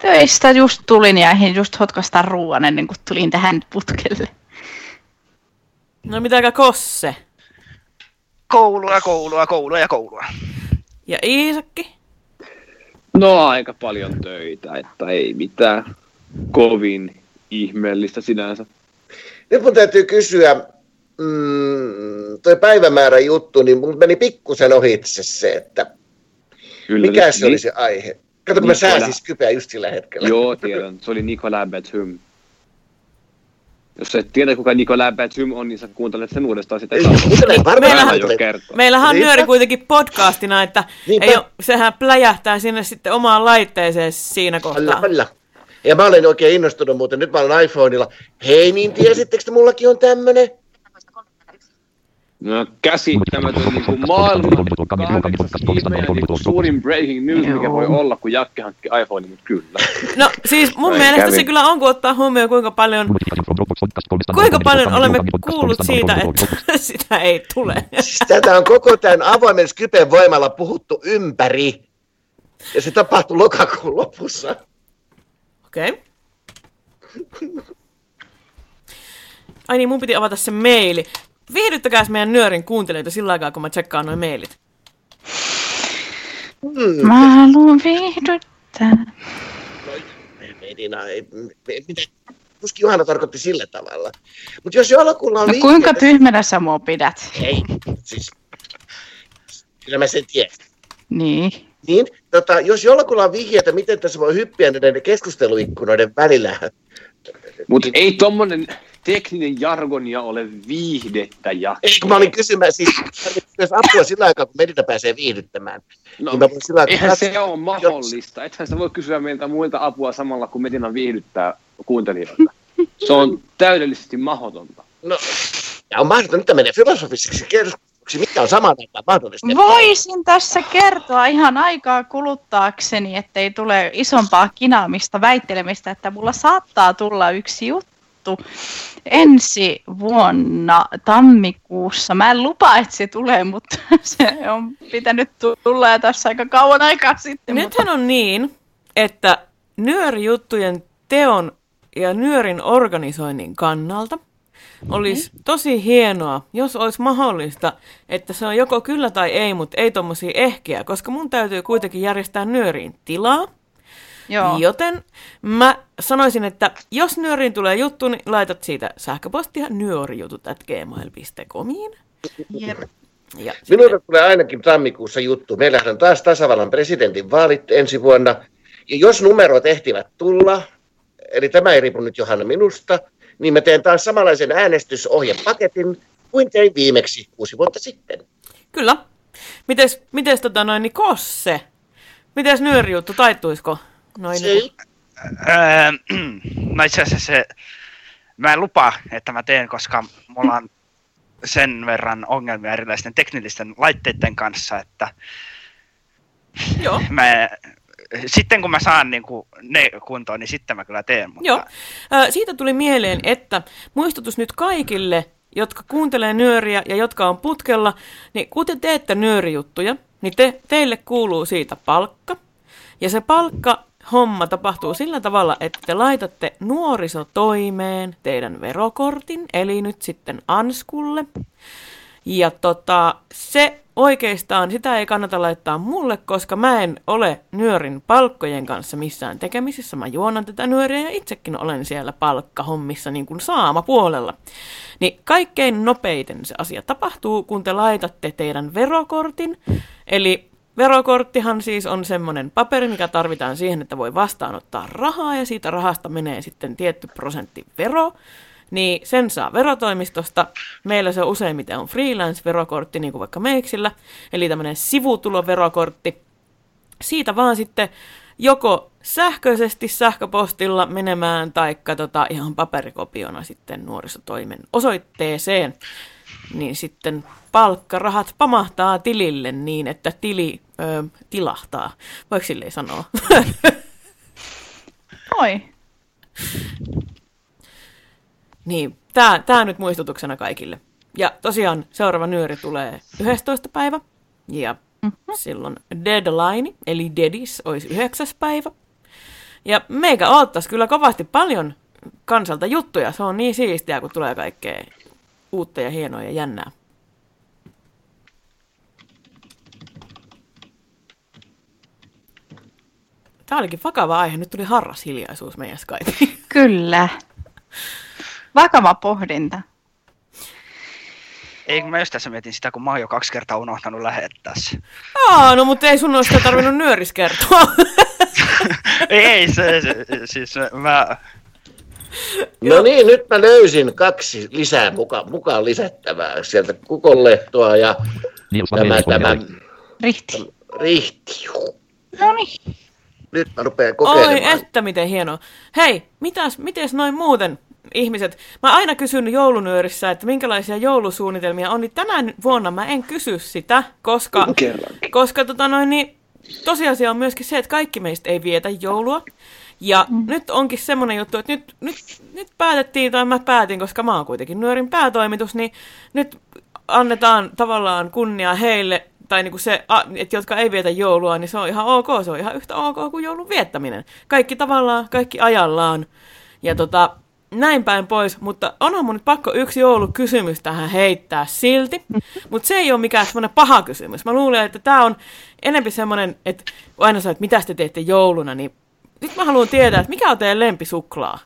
Töistä just tulin ja ehdin just hotkasta ruoan ennen kuin tulin tähän putkelle. No mitäkä Kosse? Koulua, koulua, koulua ja koulua. Ja Iisakki? No aika paljon töitä, että ei mitään kovin ihmeellistä sinänsä. Nyt mun täytyy kysyä, mm, toi päivämäärä juttu, niin mun meni pikkusen ohitse se, että Kyllä, mikä se niin- oli se aihe. Kato, kun mä Nikola- sääsin kypeä just sillä hetkellä. Joo, tiedän. Se oli Nicolas Batum. Jos et tiedä, kuka Nicolas Batum on, niin sä kuuntelet sen uudestaan sitä. Meillähän, meillähän on nyöri kuitenkin podcastina, että Niinpä. ei ole, sehän pläjähtää sinne sitten omaan laitteeseen siinä kohtaa. Kyllä, kyllä. Ja mä olen oikein innostunut muuten, nyt mä olen iPhoneilla. Hei, niin tiesittekö, että mullakin on tämmönen? No käsittämätön niin kuin maailman ja niin kuin suurin breaking news, mikä voi olla, kun Jakke hankki iPhone, mutta kyllä. No siis mun Näin mielestä kävi. se kyllä on, kun ottaa huomioon kuinka paljon, kuinka paljon olemme kuullut siitä, että sitä ei tule. Siis tätä on koko tämän avoimen Skypen voimalla puhuttu ympäri. Ja se tapahtui lokakuun lopussa. Okei. Okay. Ai niin, mun piti avata se maili. Viihdyttäkääs meidän nyörin kuuntelijoita sillä aikaa, kun mä tsekkaan noin mailit. Hmm. Mä haluan viihdyttää. Medina, ei, ei- mitä, tuskin Johanna tarkoitti sillä tavalla. Mutta jos jollakulla on No kuinka tyhmänä sä mua pidät? Ei, siis kyllä mä sen tiedän. Niin. Niin, tota, jos jollakulla on vihjeitä, miten tässä voi hyppiä näiden keskusteluikkunoiden välillä. Mutta ei tommonen tekninen jargonia ole viihdettä, Jakke. Ei, kun mä olin kysymään, siis myös apua sillä aikaa, kun Medina pääsee viihdyttämään. No, niin mä voin sillä aikaa eihän katsoa- se ole mahdollista. Ethän sä voi kysyä meiltä muilta apua samalla, kun Medina viihdyttää kuuntelijoita. Se on täydellisesti mahdotonta. No, ja on mahdotonta, nyt menee filosofiseksi mikä on samaan aikaan mahdollista. Voisin tässä kertoa ihan aikaa kuluttaakseni, ettei tule isompaa kinaamista väittelemistä, että mulla saattaa tulla yksi juttu ensi vuonna tammikuussa. Mä en lupaa, että se tulee, mutta se on pitänyt tulla jo tässä aika kauan aikaa sitten. Nythän on niin, että nyörijuttujen teon ja nyörin organisoinnin kannalta olisi tosi hienoa, jos olisi mahdollista, että se on joko kyllä tai ei, mutta ei tommosia ehkeä, koska mun täytyy kuitenkin järjestää nyöriin tilaa. Joo. Joten mä sanoisin, että jos nyöriin tulee juttu, niin laitat siitä sähköpostia nyörijutut.gmail.comiin. Jep. Ja Minulta tulee ainakin tammikuussa juttu. Meillähän on taas tasavallan presidentin vaalit ensi vuonna. Ja jos numerot ehtivät tulla, eli tämä ei riipu nyt Johanna minusta, niin mä teen taas samanlaisen äänestysohjepaketin kuin tein viimeksi kuusi vuotta sitten. Kyllä. Mites, mites tota noin, niin Kosse? Mites nyörijuttu, taittuisiko? Noin, niin kuin- Öö, no itse asiassa se, mä en lupaa, että mä teen, koska mulla on sen verran ongelmia erilaisten teknillisten laitteiden kanssa, että Joo. mä, sitten kun mä saan niin kuin ne kuntoon, niin sitten mä kyllä teen. Mutta Joo. Siitä tuli mieleen, että muistutus nyt kaikille, jotka kuuntelee nyöriä ja jotka on putkella, niin kun te teette nyörijuttuja, niin te, teille kuuluu siitä palkka. Ja se palkka homma tapahtuu sillä tavalla, että te laitatte nuorisotoimeen teidän verokortin, eli nyt sitten Anskulle. Ja tota, se oikeastaan, sitä ei kannata laittaa mulle, koska mä en ole nyörin palkkojen kanssa missään tekemisissä. Mä juonan tätä nyöriä ja itsekin olen siellä palkkahommissa niin kuin saama puolella. Niin kaikkein nopeiten se asia tapahtuu, kun te laitatte teidän verokortin. Eli verokorttihan siis on semmoinen paperi, mikä tarvitaan siihen, että voi vastaanottaa rahaa ja siitä rahasta menee sitten tietty prosentti vero niin sen saa verotoimistosta. Meillä se useimmiten on freelance-verokortti, niin kuin vaikka Meiksillä, eli tämmöinen sivutuloverokortti. Siitä vaan sitten joko sähköisesti sähköpostilla menemään tai tota ihan paperikopiona sitten nuorisotoimen osoitteeseen, niin sitten palkkarahat pamahtaa tilille niin, että tili ö, tilahtaa. Voiko silleen sanoa? Oi. Niin, tämä, tämä nyt muistutuksena kaikille. Ja tosiaan seuraava nyöri tulee 11. päivä, ja mm-hmm. silloin deadline, eli dedis, olisi 9. päivä. Ja meikä ottaisi kyllä kovasti paljon kansalta juttuja. Se on niin siistiä, kun tulee kaikkea uutta ja hienoa ja jännää. Tämä olikin vakava aihe. Nyt tuli harras hiljaisuus meidän Skypeen. Kyllä. Vakava pohdinta. Ei, kun mä just tässä mietin sitä, kun mä oon jo kaksi kertaa unohtanut lähettää se. Aa, no mutta ei sun ole sitä tarvinnut nyöris kertoa. ei, ei se, se, siis mä... No niin, nyt mä löysin kaksi lisää muka, mukaan lisättävää sieltä kukonlehtoa ja tämä, tämä Rihti. rihti. No niin. Nyt mä rupean kokeilemaan. Oi, että miten hienoa. Hei, mitäs, mites noin muuten ihmiset? Mä aina kysyn joulunyörissä, että minkälaisia joulusuunnitelmia on, niin tänään vuonna mä en kysy sitä, koska, koska tota noin, niin, tosiasia on myöskin se, että kaikki meistä ei vietä joulua. Ja mm. nyt onkin semmoinen juttu, että nyt, nyt, nyt päätettiin, tai mä päätin, koska mä oon kuitenkin nyörin päätoimitus, niin nyt annetaan tavallaan kunnia heille, tai niinku se, että jotka ei vietä joulua, niin se on ihan ok, se on ihan yhtä ok kuin joulun viettäminen. Kaikki tavallaan, kaikki ajallaan. Ja tota, näin päin pois, mutta onhan mun nyt pakko yksi joulukysymys tähän heittää silti, mutta se ei ole mikään semmoinen paha kysymys. Mä luulen, että tämä on enempi semmoinen, että aina sanoo, että mitä te teette jouluna, niin nyt mä haluan tietää, että mikä on teidän lempisuklaa?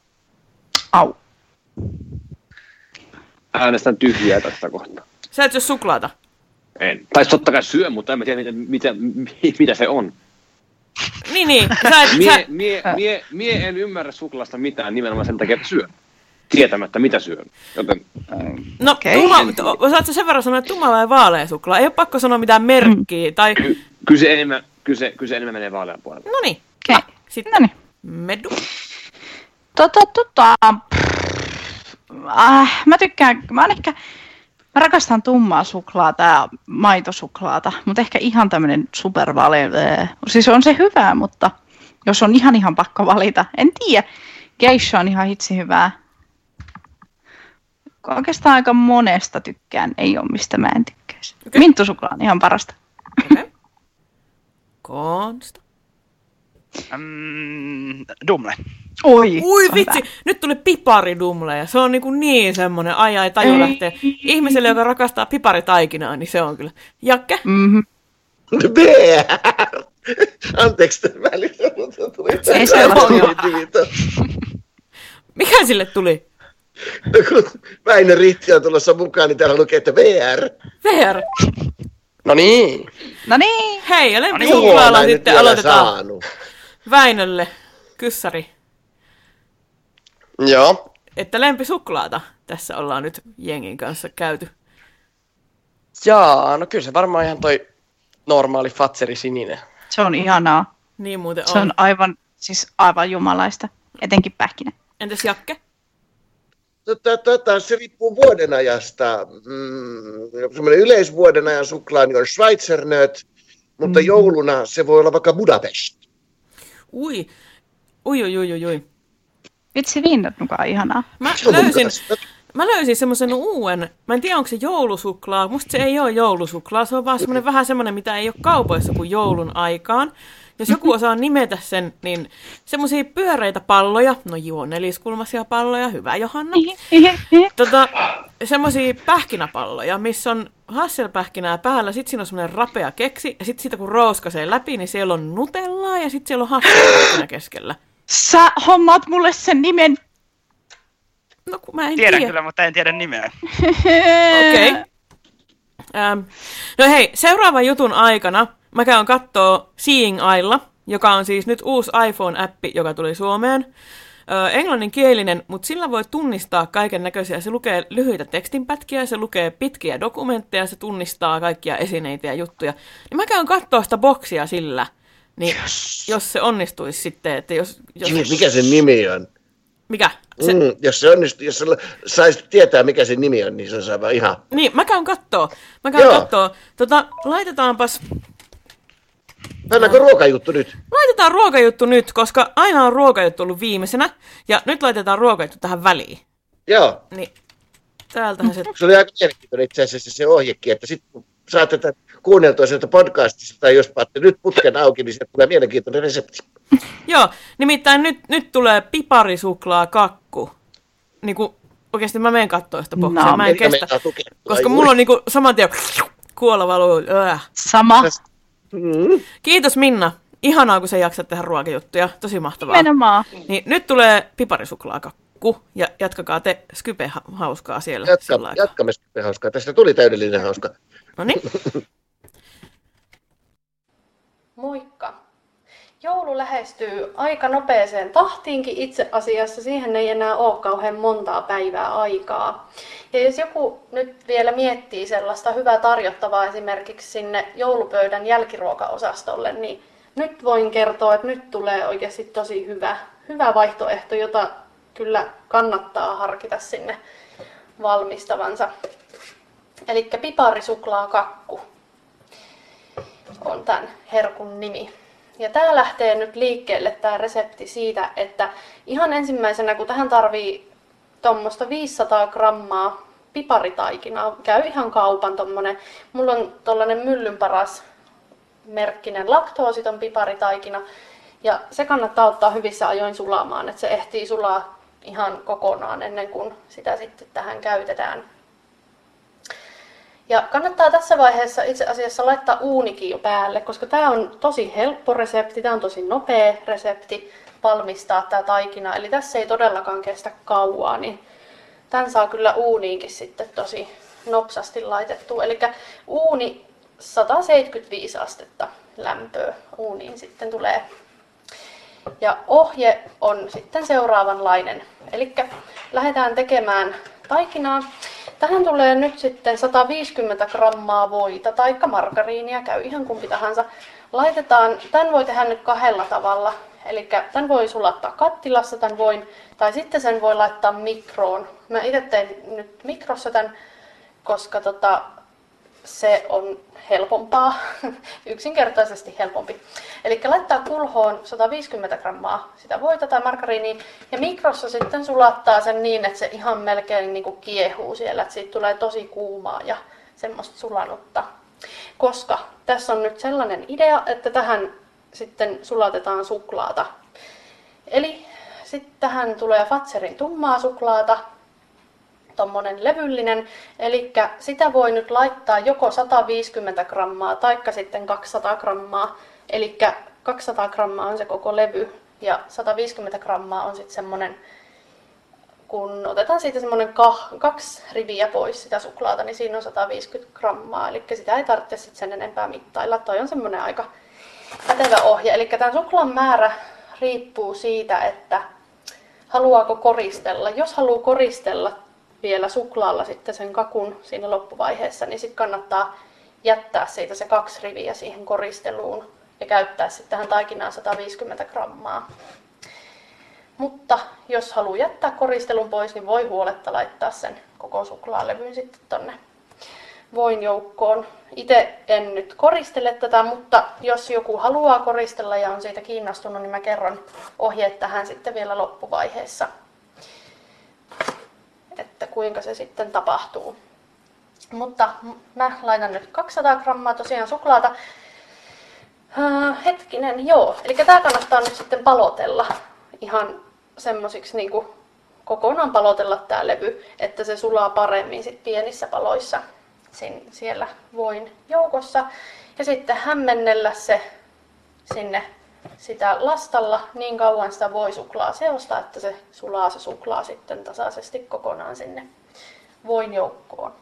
Au. Äänestän tyhjää tästä kohtaa. Sä et syö suklaata? En. Tai totta kai syö, mutta en mä tiedä, mitä, mitä, mitä se on. Niin, niin. Sä et, mie, sä... mie, mie, mie en ymmärrä suklaasta mitään nimenomaan sen takia, että syön. Tietämättä, mitä syön. Joten... No, okay. tumma, osaatko sen verran sanoa, että tumma vai vaalea suklaa? Ei ole pakko sanoa mitään merkkiä. Mm. Tai... Ky- kyllä, se enemmän, kyllä, se, kyllä se enemmän menee vaalean puolelle. No niin. Okay. Ah, sitten Noniin. Medu. Tota, tota... Äh, mä tykkään, mä oon ehkä, mä rakastan tummaa suklaata ja maitosuklaata, mutta ehkä ihan tämmönen supervale. Siis on se hyvää, mutta jos on ihan ihan pakko valita, en tiedä. Geisha on ihan hitsi hyvää. Oikeastaan aika monesta tykkään, ei ole mistä mä en tykkäisi. Okay. Minttusuklaa on ihan parasta. Okay. Konsta. Mm, dumle. Oi, Ui vitsi, hyvä. nyt tuli piparidumle ja se on niin, kuin niin semmoinen ai ai taju lähtee. Ihmiselle, joka rakastaa piparitaikinaa, niin se on kyllä. Jakke? Mm-hmm. Anteeksi, välissä, mutta tuli Ei se ole. Mikä sille tuli? No kun Väinö Ritti on tulossa mukaan, niin täällä lukee, että VR. VR. No niin. No niin. Hei, ja lempisuklaalla en nyt sitten aloitetaan saanut. Väinölle. Kyssari. Joo. Että lempisuklaata tässä ollaan nyt jengin kanssa käyty. Jaa, no kyllä se varmaan ihan toi normaali Fatseri sininen. Se on ihanaa. Niin muuten Se on. on aivan, siis aivan jumalaista. Etenkin pähkinä. Entäs Jakke? Tota, tota, se riippuu vuodenajasta. Mm, semmoinen yleisvuodenajan suklaa niin on Schweizernöt, mutta Mm. jouluna se voi olla vaikka Budapest. Ui. Ui, ui, ui, ui, ui. Vitsi viinat mukaan ihanaa. Mä löysin, mä löysin semmoisen uuden, mä en tiedä onko se joulusuklaa, musta se ei ole joulusuklaa, se on vaan semmoinen vähän semmoinen, mitä ei ole kaupoissa kuin joulun aikaan. Jos joku osaa nimetä sen, niin semmoisia pyöreitä palloja, no joo, neliskulmaisia palloja, hyvä Johanna. tota, semmoisia pähkinäpalloja, missä on hasselpähkinää päällä, sitten siinä on semmoinen rapea keksi, ja sitten siitä kun rouskasee läpi, niin siellä on nutellaa, ja sitten siellä on hasselpähkinä keskellä. Sä hommaat mulle sen nimen. No kun mä en Tiedän tiedä. kyllä, mutta en tiedä nimeä. Okei. Okay. Ähm, no hei, seuraavan jutun aikana mä käyn kattoo Seeing Eyella, joka on siis nyt uusi iPhone-appi, joka tuli Suomeen. Ö, englanninkielinen, mutta sillä voi tunnistaa kaiken näköisiä. Se lukee lyhyitä tekstinpätkiä, se lukee pitkiä dokumentteja, se tunnistaa kaikkia esineitä ja juttuja. Niin mä käyn kattoo sitä boksia sillä, niin yes. jos se onnistuisi sitten, että jos... jos... Mikä sen nimi on? Mikä? Se... Mm, jos se onnistuu, jos sä saisit tietää, mikä sen nimi on, niin se on aivan ihan... Niin, mä käyn kattoo. Mä käyn Joo. kattoo. Tota, laitetaanpas... Pannaanko ruokajuttu nyt? Laitetaan ruokajuttu nyt, koska aina on ruokajuttu ollut viimeisenä. Ja nyt laitetaan ruokajuttu tähän väliin. Joo. Niin, täältähän se... Se oli aika mielenkiintoinen itse asiassa se ohjekin, että sitten kun saat tätä kuunneltua sieltä podcastista, tai jos paatte nyt putken auki, niin sieltä tulee mielenkiintoinen resepti. Joo, nimittäin nyt, nyt tulee piparisuklaa kakku. Niinku, oikeasti mä menen kattoo sitä boksia, No, mä en kestä. tukea? Koska Ai mulla on niinku saman tien kuola valuu. Äh. Sama. Mm. Kiitos Minna. Ihanaa, kun sä jaksat tehdä ruokajuttuja. Tosi mahtavaa. Nimenomaan. Niin, nyt tulee piparisuklaakakku ja jatkakaa te Skype ha- hauskaa siellä. Jatka, jatkamme sitten hauskaa. Tästä tuli täydellinen hauska. No niin. Moikka! Joulu lähestyy aika nopeeseen tahtiinkin itse asiassa. Siihen ei enää ole kauhean montaa päivää aikaa. Ja jos joku nyt vielä miettii sellaista hyvää tarjottavaa esimerkiksi sinne joulupöydän jälkiruokaosastolle, niin nyt voin kertoa, että nyt tulee oikeasti tosi hyvä, hyvä vaihtoehto, jota kyllä kannattaa harkita sinne valmistavansa. Eli piparisuklaakakku on tämän herkun nimi. Ja tämä lähtee nyt liikkeelle tämä resepti siitä, että ihan ensimmäisenä kun tähän tarvii tuommoista 500 grammaa piparitaikinaa, käy ihan kaupan tommonen, mulla on tollanen myllyn paras merkkinen laktoositon piparitaikina, ja se kannattaa ottaa hyvissä ajoin sulamaan, että se ehtii sulaa ihan kokonaan ennen kuin sitä sitten tähän käytetään. Ja kannattaa tässä vaiheessa itse asiassa laittaa uunikin jo päälle, koska tämä on tosi helppo resepti, tämä on tosi nopea resepti valmistaa tämä taikina. Eli tässä ei todellakaan kestä kauaa, niin tämän saa kyllä uuniinkin sitten tosi nopsasti laitettua. Eli uuni 175 astetta lämpöä uuniin sitten tulee. Ja ohje on sitten seuraavanlainen. Eli lähdetään tekemään taikinaa. Tähän tulee nyt sitten 150 grammaa voita tai margariinia, käy ihan kumpi tahansa. Laitetaan, tämän voi tehdä nyt kahdella tavalla. Eli tämän voi sulattaa kattilassa, tämän voin, tai sitten sen voi laittaa mikroon. Mä itse tein nyt mikrossa tämän, koska tota, se on helpompaa, yksinkertaisesti helpompi. Eli laittaa kulhoon 150 grammaa sitä voita tai margariinia ja mikrossa sitten sulattaa sen niin, että se ihan melkein niin kuin kiehuu siellä, että siitä tulee tosi kuumaa ja semmoista sulanutta. Koska tässä on nyt sellainen idea, että tähän sitten sulatetaan suklaata. Eli sitten tähän tulee Fatserin tummaa suklaata, tommonen levyllinen. Eli sitä voi nyt laittaa joko 150 grammaa taikka sitten 200 grammaa. Eli 200 grammaa on se koko levy ja 150 grammaa on sitten semmonen, kun otetaan siitä semmonen kah, kaksi riviä pois sitä suklaata, niin siinä on 150 grammaa. Eli sitä ei tarvitse sitten sen enempää mittailla. Toi on semmonen aika pätevä ohje. Eli tämän suklaan määrä riippuu siitä, että haluaako koristella. Jos haluaa koristella vielä suklaalla sitten sen kakun siinä loppuvaiheessa, niin sitten kannattaa jättää siitä se kaksi riviä siihen koristeluun ja käyttää sitten tähän taikinaan 150 grammaa. Mutta jos haluaa jättää koristelun pois, niin voi huoletta laittaa sen koko suklaalevyn sitten tonne voin joukkoon. Itse en nyt koristele tätä, mutta jos joku haluaa koristella ja on siitä kiinnostunut, niin mä kerron ohjeet tähän sitten vielä loppuvaiheessa kuinka se sitten tapahtuu. Mutta mä laitan nyt 200 grammaa tosiaan suklaata. Uh, hetkinen, joo. Eli tää kannattaa nyt sitten palotella ihan semmosiksi niinku kokonaan palotella tämä levy, että se sulaa paremmin sit pienissä paloissa sin, siellä voin joukossa. Ja sitten hämmennellä se sinne sitä lastalla niin kauan sitä voi suklaa seosta, että se sulaa se suklaa sitten tasaisesti kokonaan sinne voin joukkoon.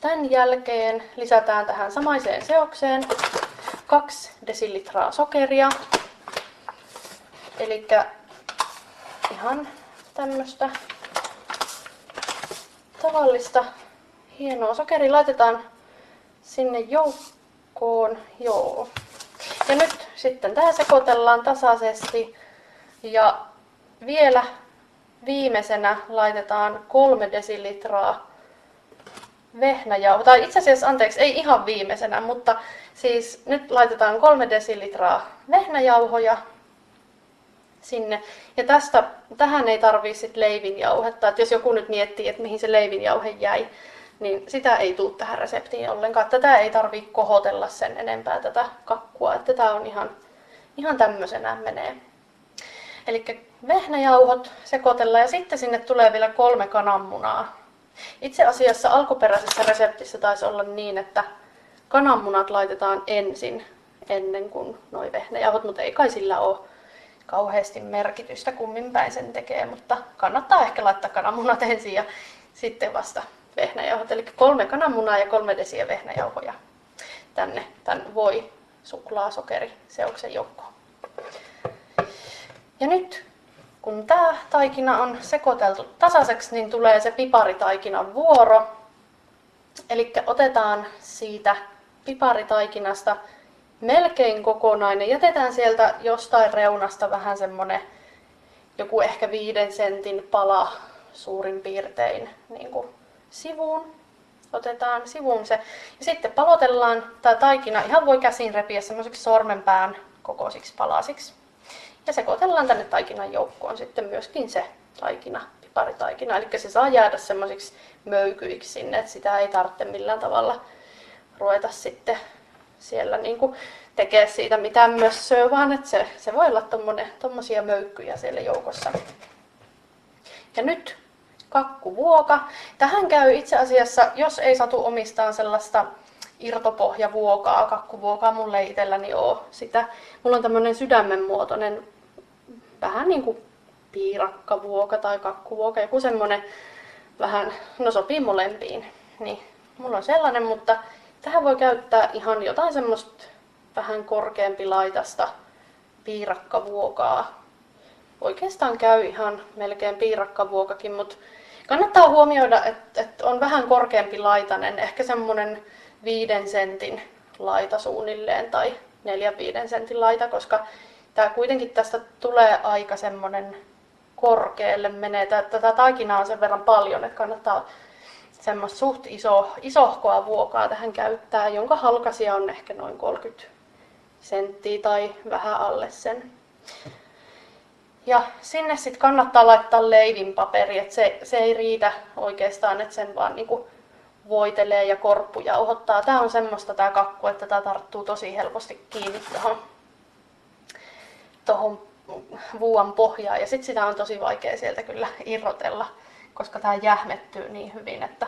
Tämän jälkeen lisätään tähän samaiseen seokseen 2 desilitraa sokeria. Eli ihan tämmöistä tavallista hienoa sokeri laitetaan sinne joukkoon. Joo. Ja nyt sitten tämä sekoitellaan tasaisesti ja vielä viimeisenä laitetaan kolme desilitraa vehnäjauhoa. Tai itse asiassa, anteeksi, ei ihan viimeisenä, mutta siis nyt laitetaan kolme desilitraa vehnäjauhoja sinne. Ja tästä, tähän ei tarvii sit leivinjauhetta. Et jos joku nyt miettii, että mihin se leivinjauhe jäi, niin sitä ei tule tähän reseptiin ollenkaan. Tätä ei tarvii kohotella sen enempää tätä kakkua. Että tämä on ihan, ihan tämmöisenä menee. Eli vehnäjauhot sekoitellaan ja sitten sinne tulee vielä kolme kananmunaa. Itse asiassa alkuperäisessä reseptissä taisi olla niin, että kananmunat laitetaan ensin ennen kuin noi vehnäjauhot, mutta ei kai sillä ole kauheasti merkitystä, kummin päin sen tekee, mutta kannattaa ehkä laittaa kananmunat ensin ja sitten vasta vehnäjauhot. Eli kolme kananmunaa ja kolme desiä vehnäjauhoja tänne tämän voi suklaa, sokeri, seoksen joukkoon. Ja nyt kun tämä taikina on sekoiteltu tasaiseksi, niin tulee se piparitaikinan vuoro. Eli otetaan siitä piparitaikinasta melkein kokonainen. Jätetään sieltä jostain reunasta vähän semmonen joku ehkä viiden sentin pala suurin piirtein niin kuin sivuun. Otetaan sivuun se. Ja sitten palotellaan tämä taikina. Ihan voi käsin repiä semmoiseksi sormenpään kokoisiksi palasiksi. Ja sekoitellaan tänne taikinan joukkoon sitten myöskin se taikina, piparitaikina. Eli se saa jäädä semmoisiksi möykyiksi sinne, että sitä ei tarvitse millään tavalla ruveta sitten siellä niin kuin tekee siitä mitään mössöä, vaan että se, se voi olla tuommoisia möykkyjä siellä joukossa. Ja nyt kakkuvuoka. Tähän käy itse asiassa, jos ei satu omistaan sellaista irtopohjavuokaa, kakkuvuokaa, mulle ei itselläni ole sitä. Mulla on tämmöinen sydämen muotoinen, vähän niin kuin piirakkavuoka tai kakkuvuoka, joku semmoinen vähän, no sopii molempiin. Niin, mulla on sellainen, mutta tähän voi käyttää ihan jotain semmoista vähän korkeampi laitasta piirakkavuokaa. Oikeastaan käy ihan melkein piirakkavuokakin, mutta kannattaa huomioida, että, että on vähän korkeampi laitanen, ehkä semmoinen viiden sentin laita suunnilleen tai 4-5 sentin laita, koska tämä kuitenkin tästä tulee aika semmoinen korkealle menee. Tätä taikinaa on sen verran paljon, että kannattaa semmoista suht iso, isohkoa vuokaa tähän käyttää, jonka halkasia on ehkä noin 30 senttiä tai vähän alle sen. Ja sinne sitten kannattaa laittaa leivinpaperi, että se, se ei riitä oikeastaan, että sen vaan niinku voitelee ja korppujauhottaa. Tämä on semmoista tämä kakku, että tämä tarttuu tosi helposti kiinni tuohon tohon vuoan pohjaan. Ja sitten sitä on tosi vaikea sieltä kyllä irrotella, koska tämä jähmettyy niin hyvin, että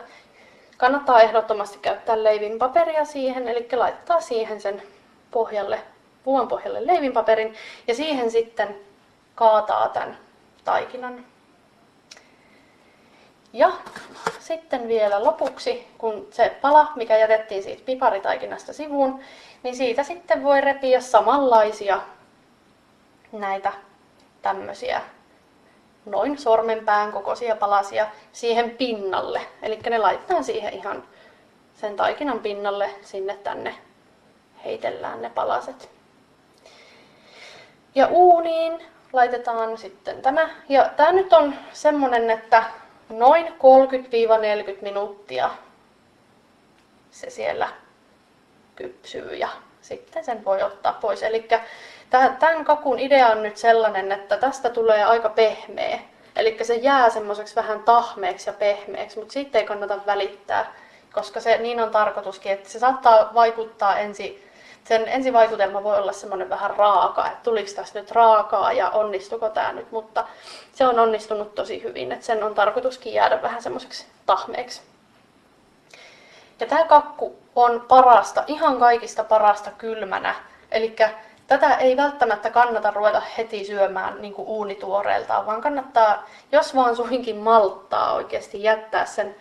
kannattaa ehdottomasti käyttää leivinpaperia siihen, eli laittaa siihen sen pohjalle, vuon pohjalle leivinpaperin ja siihen sitten kaataa tämän taikinan. Ja sitten vielä lopuksi, kun se pala, mikä jätettiin siitä piparitaikinasta sivuun, niin siitä sitten voi repiä samanlaisia näitä tämmöisiä noin sormenpään kokoisia palasia siihen pinnalle. Eli ne laitetaan siihen ihan sen taikinan pinnalle sinne tänne heitellään ne palaset. Ja uuniin laitetaan sitten tämä. Ja tämä nyt on semmonen, että noin 30-40 minuuttia se siellä kypsyy ja sitten sen voi ottaa pois. Eli tämän kakun idea on nyt sellainen, että tästä tulee aika pehmeä. Eli se jää semmoiseksi vähän tahmeeksi ja pehmeäksi, mutta siitä ei kannata välittää, koska se niin on tarkoituskin, että se saattaa vaikuttaa ensi sen ensivaikutelma voi olla semmoinen vähän raaka, että tuliko tässä nyt raakaa ja onnistuko tämä nyt, mutta se on onnistunut tosi hyvin, että sen on tarkoituskin jäädä vähän semmoiseksi tahmeeksi. Ja tämä kakku on parasta, ihan kaikista parasta kylmänä. Eli tätä ei välttämättä kannata ruveta heti syömään niin uunituoreeltaan, vaan kannattaa, jos vaan suinkin malttaa oikeasti jättää sen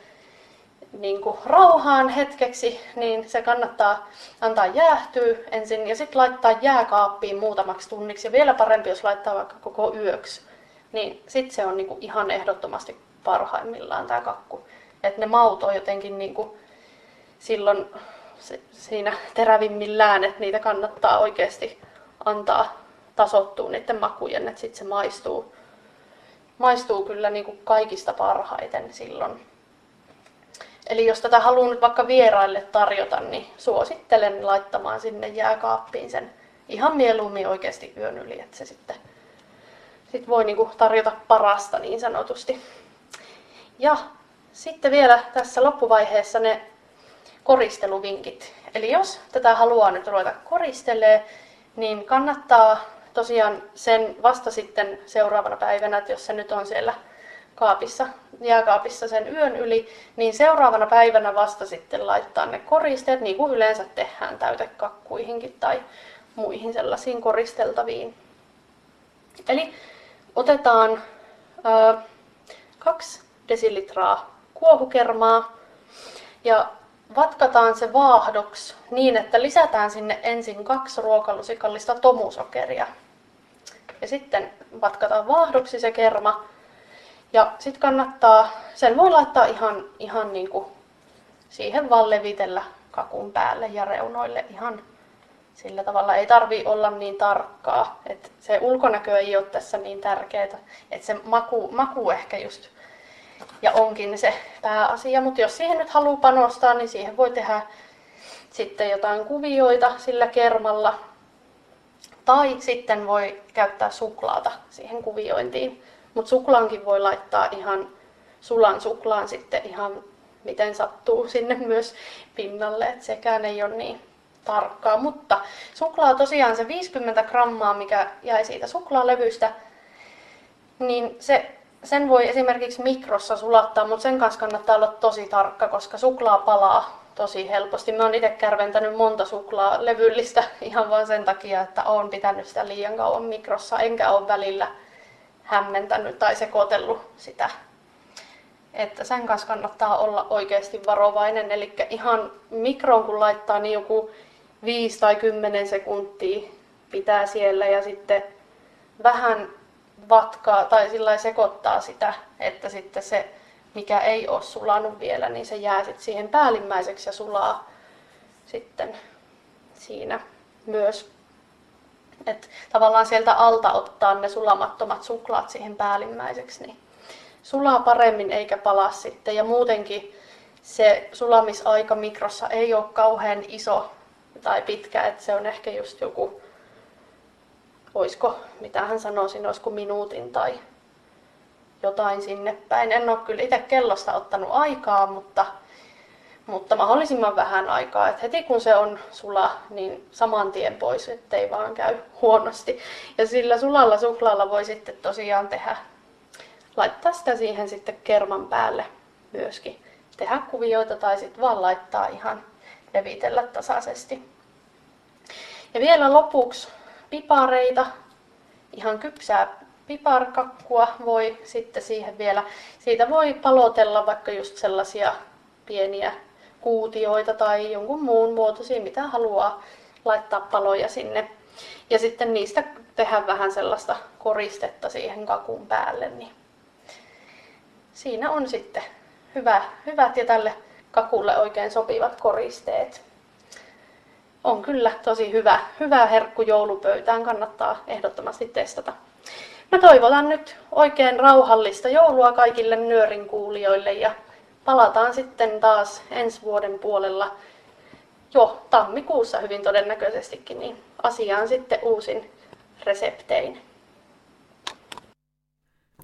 niin kuin rauhaan hetkeksi, niin se kannattaa antaa jäähtyä ensin ja sitten laittaa jääkaappiin muutamaksi tunniksi. Ja vielä parempi, jos laittaa vaikka koko yöksi, niin sitten se on niin kuin ihan ehdottomasti parhaimmillaan tämä kakku. Että ne maut on jotenkin niin kuin silloin siinä terävimmillään, että niitä kannattaa oikeasti antaa tasottua niiden makujen, että sitten se maistuu, maistuu kyllä niin kuin kaikista parhaiten silloin. Eli jos tätä haluaa nyt vaikka vieraille tarjota, niin suosittelen laittamaan sinne jääkaappiin sen ihan mieluummin oikeasti yön yli, että se sitten sit voi niinku tarjota parasta niin sanotusti. Ja sitten vielä tässä loppuvaiheessa ne koristeluvinkit. Eli jos tätä haluaa nyt ruveta koristelee, niin kannattaa tosiaan sen vasta sitten seuraavana päivänä, että jos se nyt on siellä kaapissa, jääkaapissa sen yön yli, niin seuraavana päivänä vasta sitten laittaa ne koristeet, niin kuin yleensä tehdään täytekakkuihinkin tai muihin sellaisiin koristeltaviin. Eli otetaan ö, kaksi desilitraa kuohukermaa ja vatkataan se vaahdoksi niin, että lisätään sinne ensin kaksi ruokalusikallista tomusokeria. Ja sitten vatkataan vaahdoksi se kerma ja sitten kannattaa, sen voi laittaa ihan, ihan niin kuin siihen vaan levitellä kakun päälle ja reunoille ihan sillä tavalla. Ei tarvi olla niin tarkkaa, että se ulkonäkö ei ole tässä niin tärkeää, että se maku, maku ehkä just ja onkin se pääasia, mutta jos siihen nyt haluaa panostaa, niin siihen voi tehdä sitten jotain kuvioita sillä kermalla. Tai sitten voi käyttää suklaata siihen kuviointiin. Mutta suklaankin voi laittaa ihan sulan suklaan sitten ihan miten sattuu sinne myös pinnalle, että sekään ei ole niin tarkkaa. Mutta suklaa tosiaan se 50 grammaa, mikä jäi siitä suklaalevystä, niin se, sen voi esimerkiksi mikrossa sulattaa, mutta sen kanssa kannattaa olla tosi tarkka, koska suklaa palaa tosi helposti. Mä oon itse kärventänyt monta suklaa levyllistä ihan vain sen takia, että oon pitänyt sitä liian kauan mikrossa, enkä ole välillä hämmentänyt tai sekoitellut sitä. Että sen kanssa kannattaa olla oikeasti varovainen. Eli ihan mikroon kun laittaa, niin joku 5 tai 10 sekuntia pitää siellä ja sitten vähän vatkaa tai sillä sekoittaa sitä, että sitten se, mikä ei ole sulanut vielä, niin se jää sitten siihen päällimmäiseksi ja sulaa sitten siinä myös että tavallaan sieltä alta ottaa ne sulamattomat suklaat siihen päällimmäiseksi, niin sulaa paremmin eikä palaa sitten. Ja muutenkin se sulamisaika mikrossa ei ole kauhean iso tai pitkä, että se on ehkä just joku, oisko, mitä hän sanoisin, olisiko minuutin tai jotain sinne päin. En ole kyllä itse kellosta ottanut aikaa, mutta mutta mahdollisimman vähän aikaa. Et heti kun se on sula, niin saman tien pois, ettei vaan käy huonosti. Ja sillä sulalla suklaalla voi sitten tosiaan tehdä, laittaa sitä siihen sitten kerman päälle myöskin. Tehdä kuvioita tai sitten vaan laittaa ihan levitellä tasaisesti. Ja vielä lopuksi pipareita, ihan kypsää piparkakkua voi sitten siihen vielä, siitä voi palotella vaikka just sellaisia pieniä kuutioita tai jonkun muun muotoisia, mitä haluaa laittaa paloja sinne. Ja sitten niistä tehdä vähän sellaista koristetta siihen kakun päälle. Niin siinä on sitten hyvä, hyvät ja tälle kakulle oikein sopivat koristeet. On kyllä tosi hyvä, hyvä herkku joulupöytään, kannattaa ehdottomasti testata. Mä toivotan nyt oikein rauhallista joulua kaikille nyörin kuulijoille ja palataan sitten taas ensi vuoden puolella jo tammikuussa hyvin todennäköisestikin, niin asiaan sitten uusin reseptein.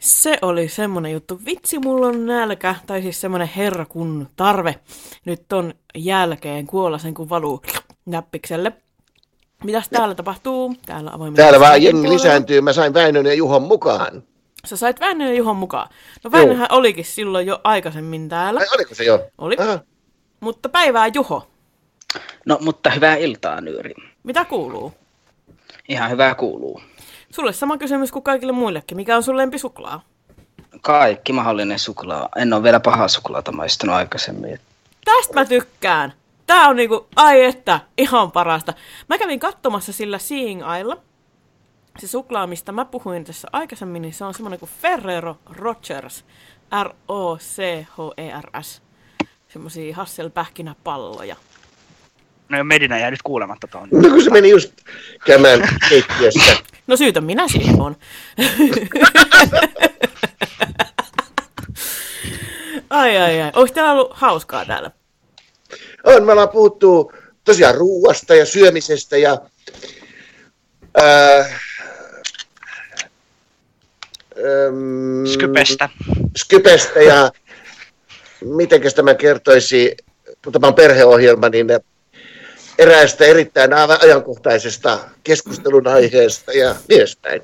Se oli semmonen juttu. Vitsi, mulla on nälkä, tai siis semmonen herra kun tarve nyt ton jälkeen kuolla sen kun valuu näppikselle. Mitäs täällä tapahtuu? Täällä Täällä vaan Skypein jengi lisääntyy. Mä sain Väinön ja Juhon mukaan. Sä sait Väinön ja Juhon mukaan. No Väinöhän olikin silloin jo aikaisemmin täällä. Ai oliko se jo? Oli. Mutta päivää Juho. No, mutta hyvää iltaa, Nyöri. Mitä kuuluu? Ihan hyvää kuuluu. Sulle sama kysymys kuin kaikille muillekin. Mikä on sun lempisuklaa? Kaikki mahdollinen suklaa. En ole vielä pahaa suklaata maistanut aikaisemmin. Tästä mä tykkään. Tää on niinku, ai että, ihan parasta. Mä kävin katsomassa sillä Seeing Eyella. Se suklaa, mistä mä puhuin tässä aikaisemmin, niin se on semmonen kuin Ferrero Rogers. R-O-C-H-E-R-S. Semmosia hasselpähkinäpalloja. No Medina jäi nyt kuulematta tuon. No kun se meni just käymään keittiössä. No syytä minä siihen on. ai ai ai. Onko täällä ollut hauskaa täällä? On, me ollaan puhuttu tosiaan ruuasta ja syömisestä ja ää, Skypestä. Skypestä ja mitenkäs tämä kertoisi, kun tämä on perheohjelma, niin eräästä erittäin ajankohtaisesta keskustelun aiheesta ja niin edespäin.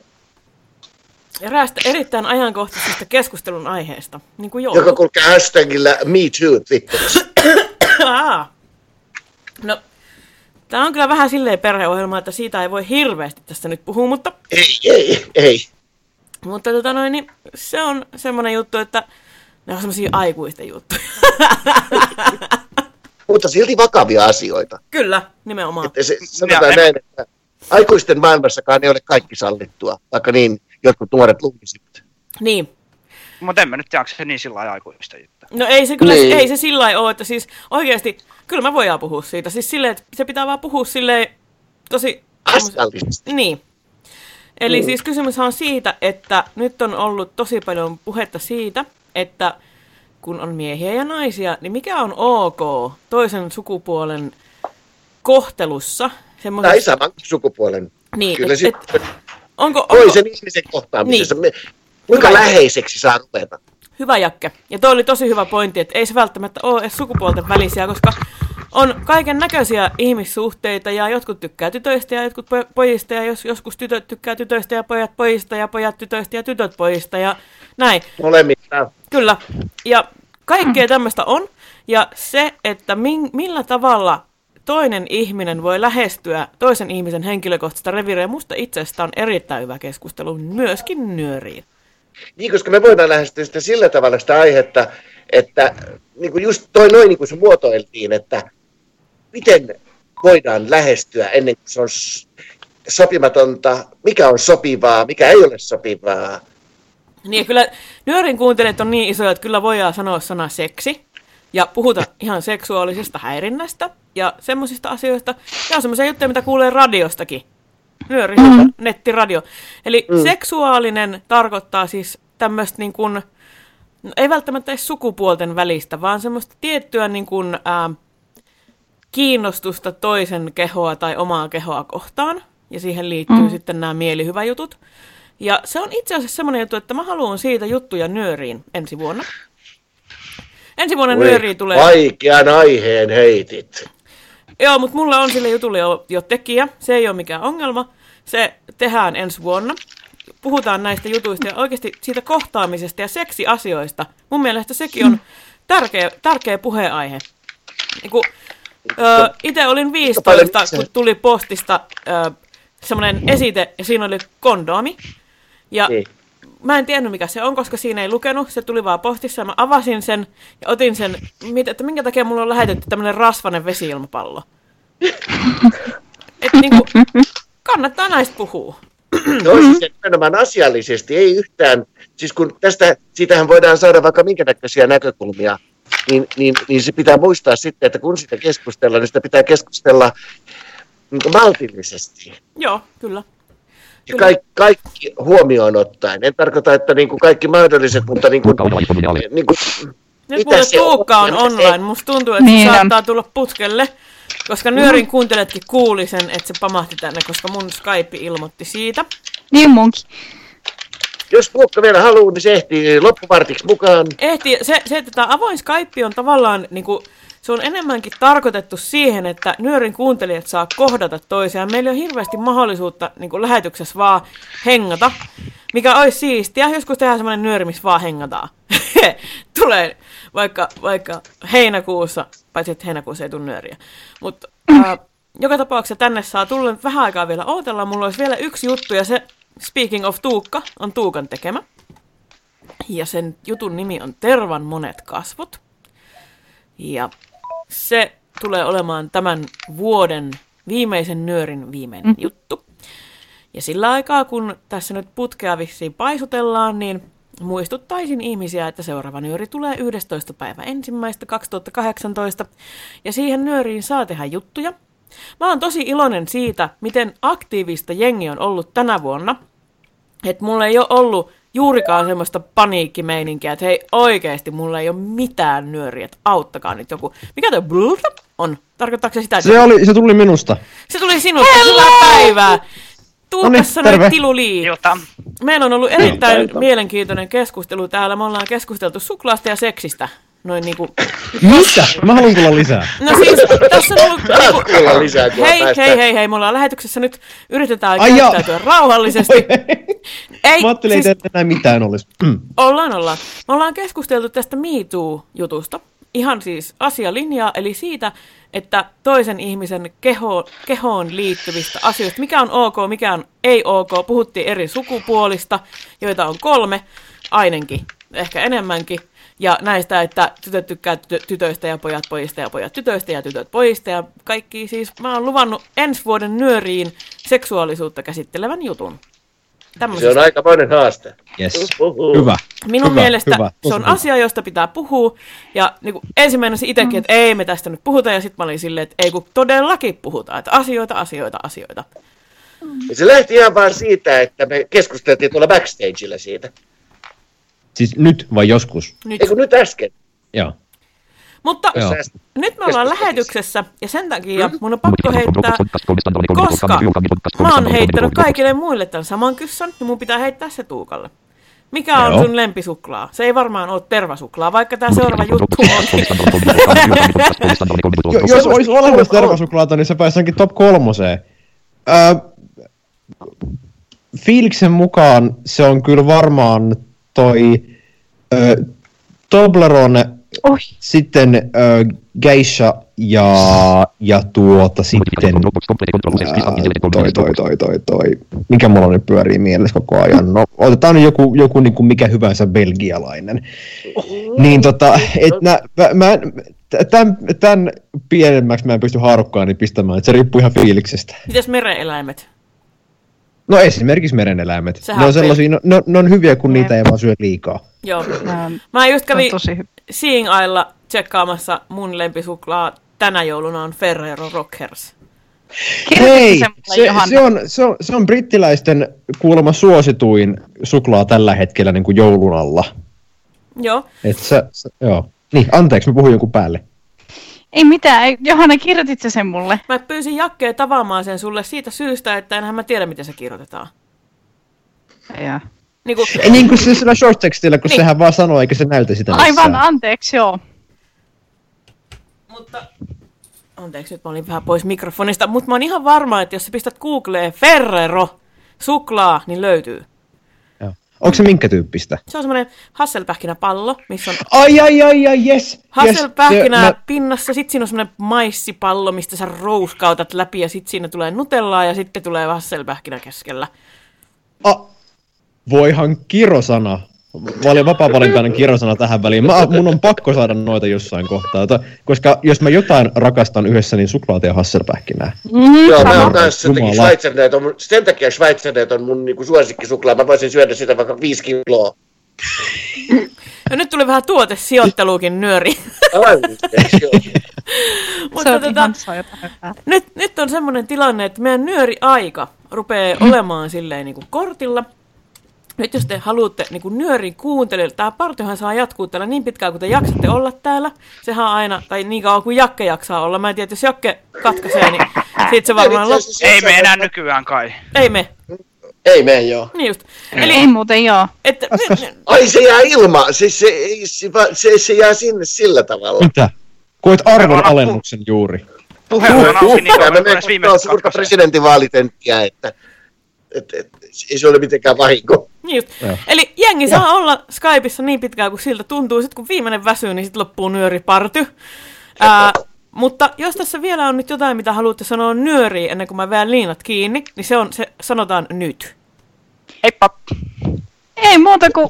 Eräästä erittäin ajankohtaisesta keskustelun aiheesta. Niin kuin joulu. Joka kulkee hashtagillä MeToo Twitterissä. Aa. No, tää on kyllä vähän silleen perheohjelma, että siitä ei voi hirveästi tästä nyt puhua, mutta... Ei, ei, ei. Mutta tota noin, niin se on semmoinen juttu, että ne on semmoisia aikuisten juttuja. Mutta silti vakavia asioita. kyllä, nimenomaan. Että se, sanotaan näin, että aikuisten maailmassakaan ei ole kaikki sallittua, vaikka niin jotkut nuoret luulisivat. Niin. Mutta en mä nyt tiedä, se niin sillä lailla aikuista juttu. No ei se kyllä, Niin. ei se sillä lailla ole, että siis oikeasti, kyllä me voidaan puhua siitä. Siis silleen, että se pitää vaan puhua silleen tosi... Asiallisesti. Niin. Eli Mm. siis kysymys on siitä, että nyt on ollut tosi paljon puhetta siitä, että kun on miehiä ja naisia, niin mikä on ok toisen sukupuolen kohtelussa? Semmoisessa- Tai saman sukupuolen. Niin, Kyllä et- se, onko, onko, toisen ihmisen kohtaamisessa. Niin. Kuinka Hyvä. läheiseksi saa ruveta? Hyvä Jakke. Ja toi oli tosi hyvä pointti, että ei se välttämättä ole edes sukupuolten välisiä, koska on kaiken näköisiä ihmissuhteita ja jotkut tykkää tytöistä ja jotkut po- pojista ja jos, joskus tytöt tykkää tytöistä ja pojat pojista ja pojat tytöistä ja tytöt pojista ja näin. Molemmista. Kyllä. Ja kaikkea tämmöistä on. Ja se, että min, millä tavalla toinen ihminen voi lähestyä toisen ihmisen henkilökohtaista reviiriä, musta itsestä on erittäin hyvä keskustelu myöskin nyöriin. Niin, koska me voidaan lähestyä sitä sillä tavalla sitä aihetta, että niin kuin just toi noin niin kuin se muotoiltiin, että miten voidaan lähestyä ennen kuin se on sopimatonta, mikä on sopivaa, mikä ei ole sopivaa. Niin kyllä nyörin kuuntelijat on niin isoja, että kyllä voidaan sanoa sana seksi ja puhuta ihan seksuaalisesta häirinnästä ja semmoisista asioista. Ja on semmoisia juttuja, mitä kuulee radiostakin. Nyöri, mm. nettiradio. Eli mm. seksuaalinen tarkoittaa siis tämmöistä niin kuin, no ei välttämättä edes sukupuolten välistä, vaan semmoista tiettyä niin kuin, ää, kiinnostusta toisen kehoa tai omaa kehoa kohtaan. Ja siihen liittyy mm. sitten nämä mielihyväjutut. Ja se on itse asiassa semmoinen juttu, että mä haluan siitä juttuja nyöriin ensi vuonna. Ensi vuonna Voi, nyöriin tulee... Vaikean aiheen heitit. Joo, mutta mulla on sille jutulle jo, jo tekijä. Se ei ole mikään ongelma. Se tehdään ensi vuonna. Puhutaan näistä jutuista ja oikeasti siitä kohtaamisesta ja seksiasioista. Mun mielestä sekin on tärkeä, tärkeä puheenaihe. Niin kun, itse olin 15, kun tuli postista semmoinen esite ja siinä oli kondomi. Ja Niin. mä en tiennyt mikä se on, koska siinä ei lukenut. Se tuli vaan postissa ja mä avasin sen ja otin sen, että minkä takia mulla on lähetetty tämmöinen rasvanen vesiilmapallo. Et niinku, kannattaa näistä puhua. No siis nimenomaan asiallisesti, ei yhtään, siis kun tästä, siitähän voidaan saada vaikka minkä näköisiä näkökulmia, niin, niin, niin se pitää muistaa sitten, että kun sitä keskustellaan, niin sitä pitää keskustella niin kuin maltillisesti. Joo, kyllä. Ja kaikki, kaikki huomioon ottaen. En tarkoita, että niin kuin kaikki mahdolliset, mutta niin kuin, niin kuin, Nyt mitä mulle se on Tuukka on se online. ei. Musta tuntuu, että Niin se on. saattaa tulla putkelle. Koska nyörin kuunteletkin kuuli sen, että se pamahti tänne, koska mun Skype ilmoitti siitä. Niin munkin. Jos Tuukka vielä haluaa, niin se ehtii loppupartiksi mukaan. Ehti, se, se, että tämä avoin Skype on tavallaan, niin kuin, se on enemmänkin tarkoitettu siihen, että nyörin kuuntelijat saa kohdata toisiaan. Meillä on hirveästi mahdollisuutta niin kuin lähetyksessä vaan hengata, mikä olisi siistiä. Joskus tehdään semmoinen nyöri, missä vaan hengataan. Tulee vaikka, vaikka heinäkuussa, paitsi että heinäkuussa ei tule nyöriä. Mutta äh, joka tapauksessa tänne saa tulla vähän aikaa vielä odotella. Mulla olisi vielä yksi juttu ja se, speaking of Tuukka, on Tuukan tekemä. Ja sen jutun nimi on Tervan monet kasvot. Ja se tulee olemaan tämän vuoden viimeisen nyörin viimeinen mm. juttu. Ja sillä aikaa, kun tässä nyt putkea vissiin paisutellaan, niin muistuttaisin ihmisiä, että seuraava nyöri tulee 11. päivä ensimmäistä 2018. Ja siihen nyöriin saa tehdä juttuja. Mä oon tosi iloinen siitä, miten aktiivista jengi on ollut tänä vuonna. Että mulla ei ole ollut juurikaan semmoista paniikkimeininkiä, että hei oikeesti mulla ei ole mitään nyöriä, että auttakaa nyt joku. Mikä toi blurta on? Tarkoittaako se sitä? että- Se, oli, se tuli minusta. Se tuli sinusta. Hyvää päivää. Tuukassa terve. noin Tiluli. Meillä on ollut erittäin mielenkiintoinen keskustelu täällä. Me ollaan keskusteltu suklaasta ja seksistä. Noin niinku... Mitä? Mä haluan kuulla lisää. No siis, tässä on ollut... Mä haluan kuulla lisää, kun hei, päästään. hei, hei, hei, me ollaan lähetyksessä nyt, yritetään Ai käyttäytyä rauhallisesti. Ei, Mä ajattelin, siis, että enää mitään olisi. Mm. ollaan, ollaan. Me ollaan keskusteltu tästä Me Too-jutusta. Ihan siis asialinjaa, eli siitä, että toisen ihmisen keho, kehoon liittyvistä asioista, mikä on ok, mikä on ei ok. Puhuttiin eri sukupuolista, joita on kolme, ainakin, ehkä enemmänkin. Ja näistä, että tytöt tykkää tytö- tytöistä ja pojat pojista ja pojat tytöistä ja tytöt pojista ja kaikki. Siis mä oon luvannut ensi vuoden nyöriin seksuaalisuutta käsittelevän jutun. Se Tämmöisestä. on aikamoinen haaste. Yes. Uhuhu. Hyvä. Minun hyvä, mielestä hyvä. se on hyvä. asia, josta pitää puhua. Ja niin kuin ensimmäinen se itsekin, että ei me tästä nyt puhuta. Ja sitten mä olin silleen, että ei kun todellakin puhutaan. Että asioita, asioita, asioita. Se lähti ihan vaan siitä, että me keskusteltiin tuolla backstageilla siitä. Siis nyt vai joskus? Nyt. Eikö nyt äsken? Joo. Mutta Joo. nyt me ollaan lähetyksessä ja sen takia mun on pakko heittää, koska mä oon heittänyt kaikille muille tämän saman kyssän, niin mun pitää heittää se Tuukalle. Mikä on Joo. sun lempisuklaa? Se ei varmaan ole tervasuklaa, vaikka tämä seuraava juttu on. Jo, jos olisi olemassa tervasuklaata, niin se pääsi ainakin top kolmoseen. Öö, fiiliksen mukaan se on kyllä varmaan toi ö, Toblerone, Oi. sitten ö, Geisha ja, ja tuota sitten ää, toi, toi, toi, toi, toi, mikä mulla nyt pyörii mielessä koko ajan. No, otetaan nyt joku, joku niin kuin mikä hyvänsä belgialainen. Niin tota, et nä, mä, mä, tämän, tämän pienemmäksi mä en pysty haarukkaani pistämään, että se riippuu ihan fiiliksestä. Mitäs mereeläimet? No esimerkiksi mereneläimet. Sehän ne on sellaisia, no, ne, ne on hyviä, kun niitä ei vaan syö liikaa. Joo. Mä just kävin. Seeing Eyella tsekkaamassa mun lempisuklaa tänä jouluna on Ferrero Rockers. Hei, se, se, on, se, on, se on brittiläisten kuulemma suosituin suklaa tällä hetkellä niin kuin joulun alla. Joo. Et se, se, joo. Niin, anteeksi, mä puhuin jonkun päälle. Ei mitään, ei, Johanna, kirjoitit sä sen mulle? Mä pyysin Jakkeen tavaamaan sen sulle siitä syystä, että enhän mä tiedä, miten se kirjoitetaan. Ja. Niin kuin, Ei niin kuin se sillä short textillä, kun Niin. sehän vaan sanoo, eikä se näytä sitä Aivan, missään. anteeksi, joo. Mutta anteeksi, nyt mä olin vähän pois mikrofonista, mutta mä oon ihan varma, että jos sä pistät Googleen Ferrero suklaa, niin löytyy. Onko se minkä tyyppistä? Se on semmoinen hasselpähkinäpallo, missä on Ai, ai, ai, ai, yes. hasselpähkinä yes. Se- pinnassa, sitten siinä on semmoinen maissipallo, mistä sä rouskautat läpi ja sitten siinä tulee nutellaa ja sitten tulee hasselpähkinä keskellä. Mä, a, voihan kirosana. Vali, vapaa-valintainen kirosana tähän väliin. Mä, mun on pakko saada noita jossain kohtaa. To- Koska jos mä jotain rakastan yhdessä, niin suklaata ja hasselpähkinää. Mm, Joo, mä oon kanssa sen takia on, mun- sen takia Schweizernet on mun niinku suosikkisuklaa. Mä voisin syödä sitä vaikka viisi kiloa. Ja nyt tuli vähän tuotesijoitteluukin nyöri. Mutta on tota, nyt, nyt on semmoinen tilanne, että meidän nyöriaika rupeaa olemaan silleen niin kuin kortilla. Nyt jos te haluatte niin kuin nyörin kuuntelijoille, tämä partiohan saa jatkuu täällä niin pitkään kuin te jaksatte olla täällä. Sehän on aina, tai niin kauan kuin Jakke jaksaa olla. Mä en tiedä, jos Jakke katkaisee, niin siitä se varmaan loppuu. Ei me enää nykyään kai. Ei me. Ei mene joo. Niin just. Eli ei muuten joo. Että, Ai se jää ilma, siis se, se, va- se, se jää sinne sillä tavalla. Mitä? Koet arvon alennuksen juuri. Puheenvuoro auki niin Ja kauan, me kunnes me viimeiset suurta presidentinvaalitenttiä, että et, et, ei se ole mitenkään vahinko. Niin just. Eli jengi saa olla Skypeissa niin pitkään kuin siltä tuntuu. Sitten kun viimeinen väsyy, niin sitten loppuu nyöriparty. Ää, mutta jos tässä vielä on nyt jotain, mitä haluatte sanoa nyöriin ennen kuin mä vedän liinat kiinni, niin se, on, se sanotaan nyt. Heippa! Ei muuta kuin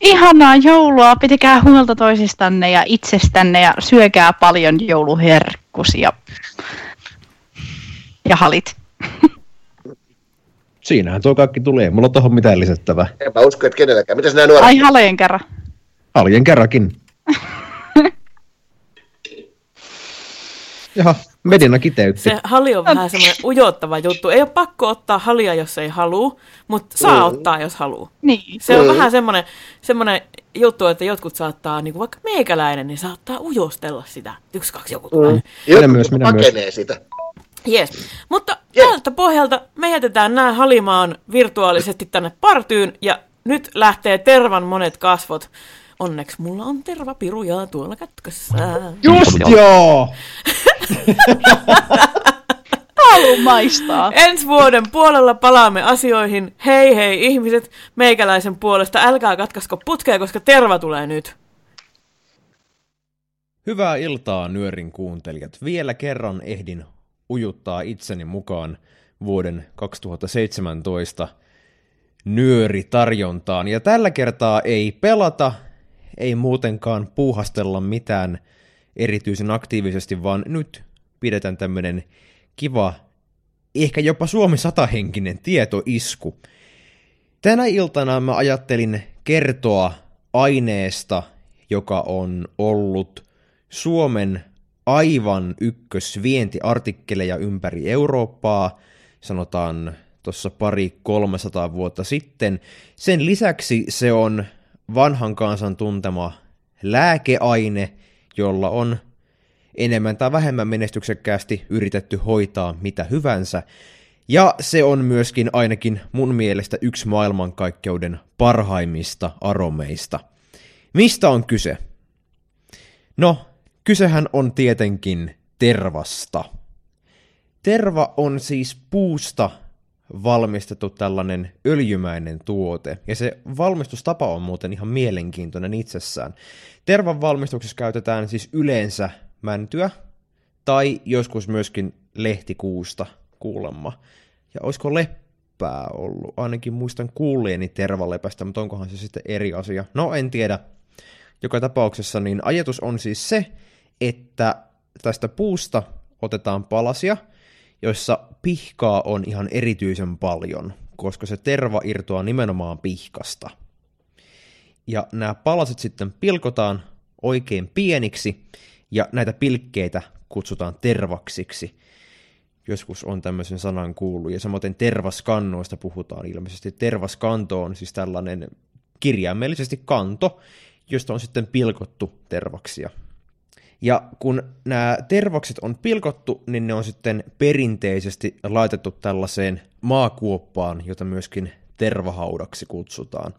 ihanaa joulua, pitäkää huolta toisistanne ja itsestänne ja syökää paljon jouluherkkusia. Ja halit. Siinähän tuo kaikki tulee. Mulla on tuohon mitään lisättävää. En mä usko, että kenelläkään. Mitäs nämä nuoret? Ai haleen kerran. Aljen kerrankin. Jaha, Medina kiteytti. Se hali on vähän semmoinen ujottava juttu. Ei ole pakko ottaa halia, jos ei halua, mutta saa Mm. ottaa, jos haluaa. Niin. Se on Mm. vähän semmoinen, semmoinen juttu, että jotkut saattaa, niin kuin vaikka meikäläinen, niin saattaa ujostella sitä. Yksi, kaksi, joku tulee. Mm. Minä myös, minä myös. pakenee sitä. Yes. Mutta tältä pohjalta me jätetään nämä halimaan virtuaalisesti tänne partyyn ja nyt lähtee tervan monet kasvot. Onneksi mulla on tervapiruja tuolla kätkössä. Just joo! Haluan maistaa. Ensi vuoden puolella palaamme asioihin. Hei hei ihmiset, meikäläisen puolesta. Älkää katkasko putkea, koska terva tulee nyt. Hyvää iltaa, nyörin kuuntelijat. Vielä kerran ehdin ujuttaa itseni mukaan vuoden 2017 nyöritarjontaan. Ja tällä kertaa ei pelata, ei muutenkaan puuhastella mitään erityisen aktiivisesti, vaan nyt pidetään tämmönen kiva, ehkä jopa Suomi satahenkinen tietoisku. Tänä iltana mä ajattelin kertoa aineesta, joka on ollut Suomen aivan ykkösvientiartikkeleja ympäri Eurooppaa, sanotaan tuossa pari 300 vuotta sitten. Sen lisäksi se on vanhan kansan tuntema lääkeaine, jolla on enemmän tai vähemmän menestyksekkäästi yritetty hoitaa mitä hyvänsä. Ja se on myöskin ainakin mun mielestä yksi maailmankaikkeuden parhaimmista aromeista. Mistä on kyse? No, kysehän on tietenkin tervasta. Terva on siis puusta valmistettu tällainen öljymäinen tuote, ja se valmistustapa on muuten ihan mielenkiintoinen itsessään. Tervan valmistuksessa käytetään siis yleensä mäntyä, tai joskus myöskin lehtikuusta kuulemma. Ja olisiko leppää ollut? Ainakin muistan kuulleeni tervalepästä, mutta onkohan se sitten eri asia? No en tiedä. Joka tapauksessa niin ajatus on siis se, että tästä puusta otetaan palasia, joissa pihkaa on ihan erityisen paljon, koska se terva irtoaa nimenomaan pihkasta. Ja nämä palaset sitten pilkotaan oikein pieniksi, ja näitä pilkkeitä kutsutaan tervaksiksi. Joskus on tämmöisen sanan kuullut, ja samoin tervaskannoista puhutaan ilmeisesti. Tervaskanto on siis tällainen kirjaimellisesti kanto, josta on sitten pilkottu tervaksia. Ja kun nämä tervakset on pilkottu, niin ne on sitten perinteisesti laitettu tällaiseen maakuoppaan, jota myöskin tervahaudaksi kutsutaan.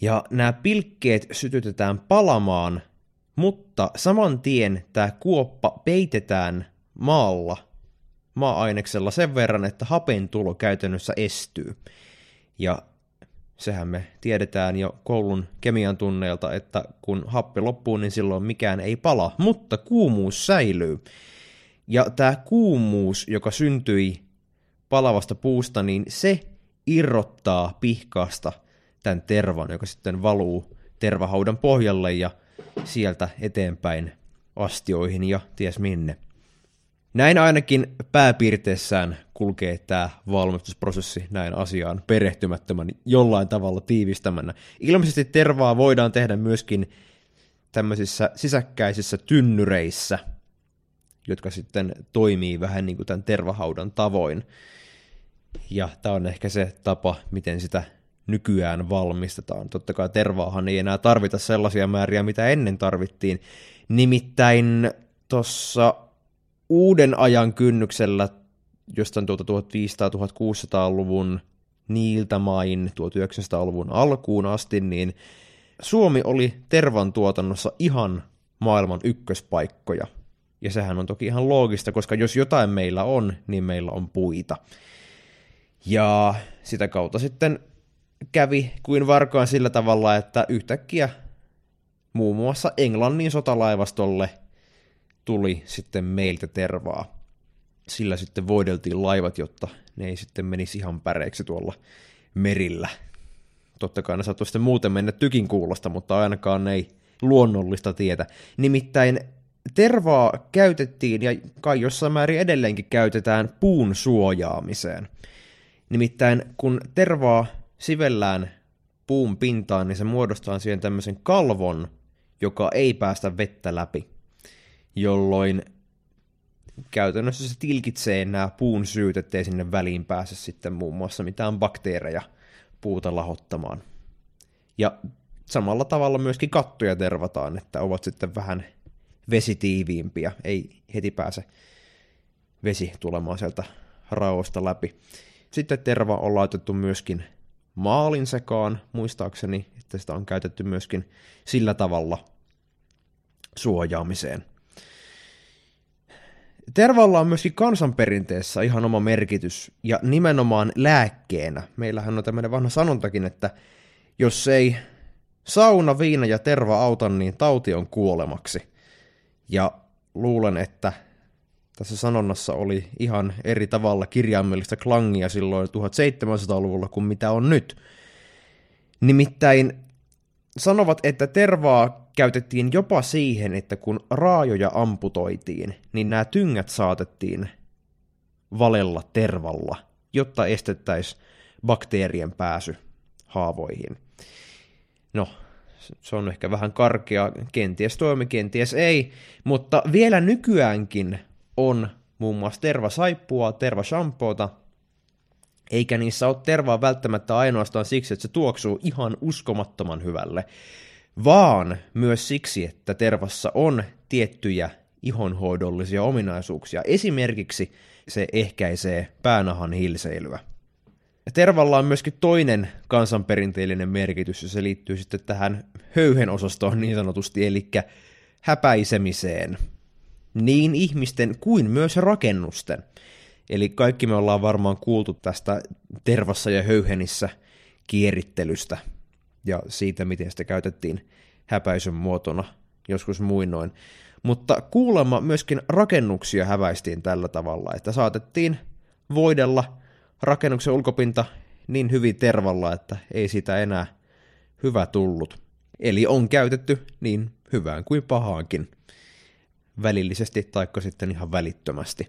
Ja nämä pilkkeet sytytetään palamaan, mutta saman tien tämä kuoppa peitetään maalla, maa-aineksella sen verran, että hapen tulo käytännössä estyy. Ja sehän me tiedetään jo koulun kemian tunneilta, että kun happi loppuu, niin silloin mikään ei pala, mutta kuumuus säilyy. Ja tämä kuumuus, joka syntyi palavasta puusta, niin se irrottaa pihkaasta tämän tervan, joka sitten valuu tervahaudan pohjalle ja sieltä eteenpäin astioihin ja ties minne. Näin ainakin pääpiirteessään kulkee tämä valmistusprosessi näin asiaan perehtymättömän jollain tavalla tiivistämänä. Ilmeisesti tervaa voidaan tehdä myöskin tämmöisissä sisäkkäisissä tynnyreissä, jotka sitten toimii vähän niin kuin tämän tervahaudan tavoin. Ja tämä on ehkä se tapa, miten sitä nykyään valmistetaan. Totta kai tervaahan ei enää tarvita sellaisia määriä, mitä ennen tarvittiin. Nimittäin tuossa uuden ajan kynnyksellä jostain tuota 1500-1600-luvun niiltä main 1900-luvun alkuun asti, niin Suomi oli tervan tuotannossa ihan maailman ykköspaikkoja. Ja sehän on toki ihan loogista, koska jos jotain meillä on, niin meillä on puita. Ja sitä kautta sitten kävi kuin varkaan sillä tavalla, että yhtäkkiä muun muassa Englannin sotalaivastolle tuli sitten meiltä tervaa. Sillä sitten voideltiin laivat, jotta ne ei sitten menisi ihan päreiksi tuolla merillä. Totta kai ne saattoi sitten muuten mennä tykin kuulosta, mutta ainakaan ei luonnollista tietä. Nimittäin tervaa käytettiin, ja kai jossain määrin edelleenkin käytetään puun suojaamiseen. Nimittäin kun tervaa sivellään puun pintaan, niin se muodostaa siihen tämmöisen kalvon, joka ei päästä vettä läpi, jolloin käytännössä se tilkitsee nämä puun syyt, ettei sinne väliin pääse sitten muun muassa mitään bakteereja puuta lahottamaan. Ja samalla tavalla myöskin kattoja tervataan, että ovat sitten vähän vesitiiviimpiä, ei heti pääse vesi tulemaan sieltä raosta läpi. Sitten terva on laitettu myöskin maalin sekaan, muistaakseni, että sitä on käytetty myöskin sillä tavalla suojaamiseen. Tervalla on myöskin kansanperinteessä ihan oma merkitys, ja nimenomaan lääkkeenä. Meillähän on tämmöinen vanha sanontakin, että jos ei sauna, viina ja terva auta, niin tauti on kuolemaksi. Ja luulen, että tässä sanonnassa oli ihan eri tavalla kirjaimellista klangia silloin 1700-luvulla kuin mitä on nyt. Nimittäin sanovat, että tervaa käytettiin jopa siihen, että kun raajoja amputoitiin, niin nämä tyngät saatettiin valella tervalla, jotta estettäisiin bakteerien pääsy haavoihin. No, se on ehkä vähän karkea, kenties toimi, kenties ei, mutta vielä nykyäänkin on muun muassa tervasaippua, tervashampoota, eikä niissä ole tervaa välttämättä ainoastaan siksi, että se tuoksuu ihan uskomattoman hyvälle, vaan myös siksi, että tervassa on tiettyjä ihonhoidollisia ominaisuuksia. Esimerkiksi se ehkäisee päänahan hilseilyä. Tervalla on myöskin toinen kansanperinteellinen merkitys, ja se liittyy sitten tähän höyhen osastoon niin sanotusti, eli häpäisemiseen. Niin ihmisten kuin myös rakennusten. Eli kaikki me ollaan varmaan kuultu tästä tervassa ja höyhenissä kierittelystä ja siitä, miten sitä käytettiin häpäisyn muotona joskus muinoin. Mutta kuulemma myöskin rakennuksia häväistiin tällä tavalla, että saatettiin voidella rakennuksen ulkopinta niin hyvin tervalla, että ei sitä enää hyvä tullut. Eli on käytetty niin hyvään kuin pahaankin, välillisesti taikka sitten ihan välittömästi.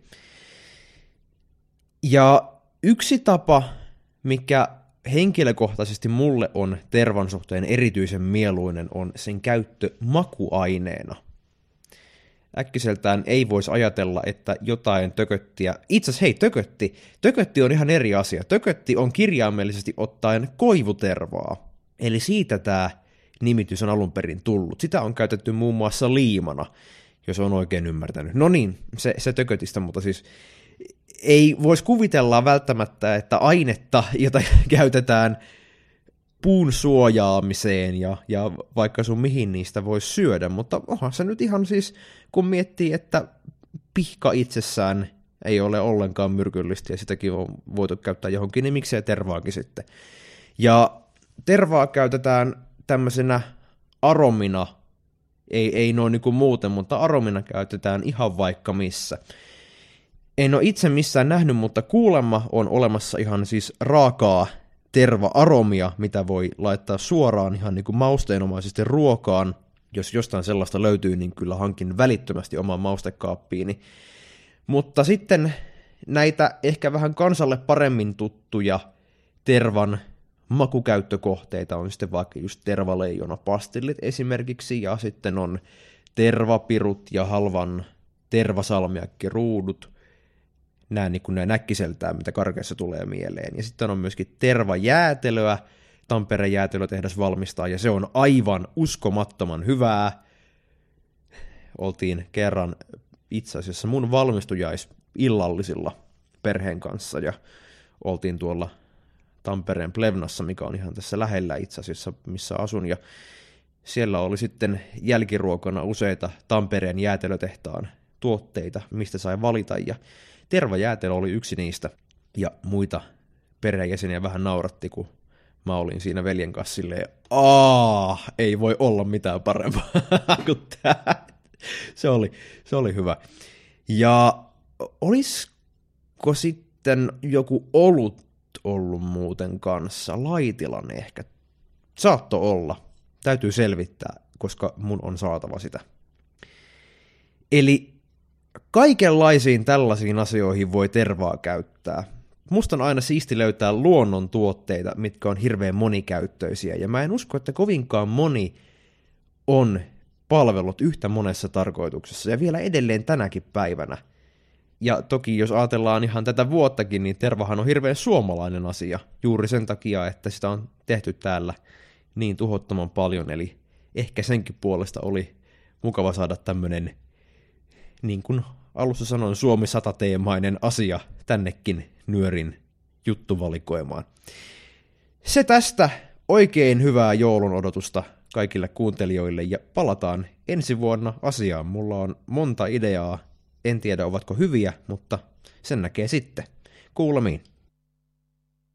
Ja yksi tapa, mikä henkilökohtaisesti mulle on tervan suhteen erityisen mieluinen, on sen käyttö makuaineena. Äkkiseltään ei voisi ajatella, että jotain tököttiä... Itse asiassa hei, tökötti. Tökötti on ihan eri asia. Tökötti on kirjaimellisesti ottaen koivutervaa. Eli siitä tämä nimitys on alun perin tullut. Sitä on käytetty muun muassa liimana, jos on oikein ymmärtänyt. No niin, se, se tökötistä, mutta siis ei voisi kuvitella välttämättä, että ainetta, jota käytetään puun suojaamiseen ja, ja vaikka sun mihin niistä voisi syödä, mutta onhan se nyt ihan siis, kun miettii, että pihka itsessään ei ole ollenkaan myrkyllistä ja sitäkin on voitu käyttää johonkin, niin miksei tervaakin sitten. Ja tervaa käytetään tämmöisenä aromina, ei, ei noin niin kuin muuten, mutta aromina käytetään ihan vaikka missä. En ole itse missään nähnyt, mutta kuulemma on olemassa ihan siis raakaa terva-aromia, mitä voi laittaa suoraan ihan niin kuin mausteenomaisesti ruokaan. Jos jostain sellaista löytyy, niin kyllä hankin välittömästi oman maustekaappiini. Mutta sitten näitä ehkä vähän kansalle paremmin tuttuja tervan makukäyttökohteita on sitten vaikka just tervaleijona pastillit esimerkiksi, ja sitten on tervapirut ja halvan tervasalmiakkiruudut, nämä, niin kuin nämä näkkiseltään, mitä karkeassa tulee mieleen. Ja sitten on myöskin tervajäätelöä, Tampereen jäätelötehdas valmistaa, ja se on aivan uskomattoman hyvää. Oltiin kerran itse asiassa mun valmistujais illallisilla perheen kanssa, ja oltiin tuolla Tampereen Plevnassa, mikä on ihan tässä lähellä itse asiassa, missä asun, ja Siellä oli sitten jälkiruokana useita Tampereen jäätelötehtaan tuotteita, mistä sai valita, ja tervajäätelö oli yksi niistä, ja muita perheenjäseniä vähän nauratti, kun mä olin siinä veljen kanssa silleen, aa, ei voi olla mitään parempaa kuin tää. Se oli, se oli hyvä. Ja olisiko sitten joku olut ollut muuten kanssa? Laitilan ehkä. Saatto olla. Täytyy selvittää, koska mun on saatava sitä. Eli kaikenlaisiin tällaisiin asioihin voi tervaa käyttää. Musta on aina siisti löytää luonnon tuotteita, mitkä on hirveän monikäyttöisiä, ja mä en usko, että kovinkaan moni on palvellut yhtä monessa tarkoituksessa, ja vielä edelleen tänäkin päivänä. Ja toki jos ajatellaan ihan tätä vuottakin, niin tervahan on hirveän suomalainen asia, juuri sen takia, että sitä on tehty täällä niin tuhottoman paljon, eli ehkä senkin puolesta oli mukava saada tämmönen, niin kuin alussa sanoin, Suomi 100-teemainen asia tännekin nyörin juttuvalikoimaan. Se tästä oikein hyvää joulun odotusta kaikille kuuntelijoille ja palataan ensi vuonna asiaan. Mulla on monta ideaa, en tiedä ovatko hyviä, mutta sen näkee sitten. Kuulemiin.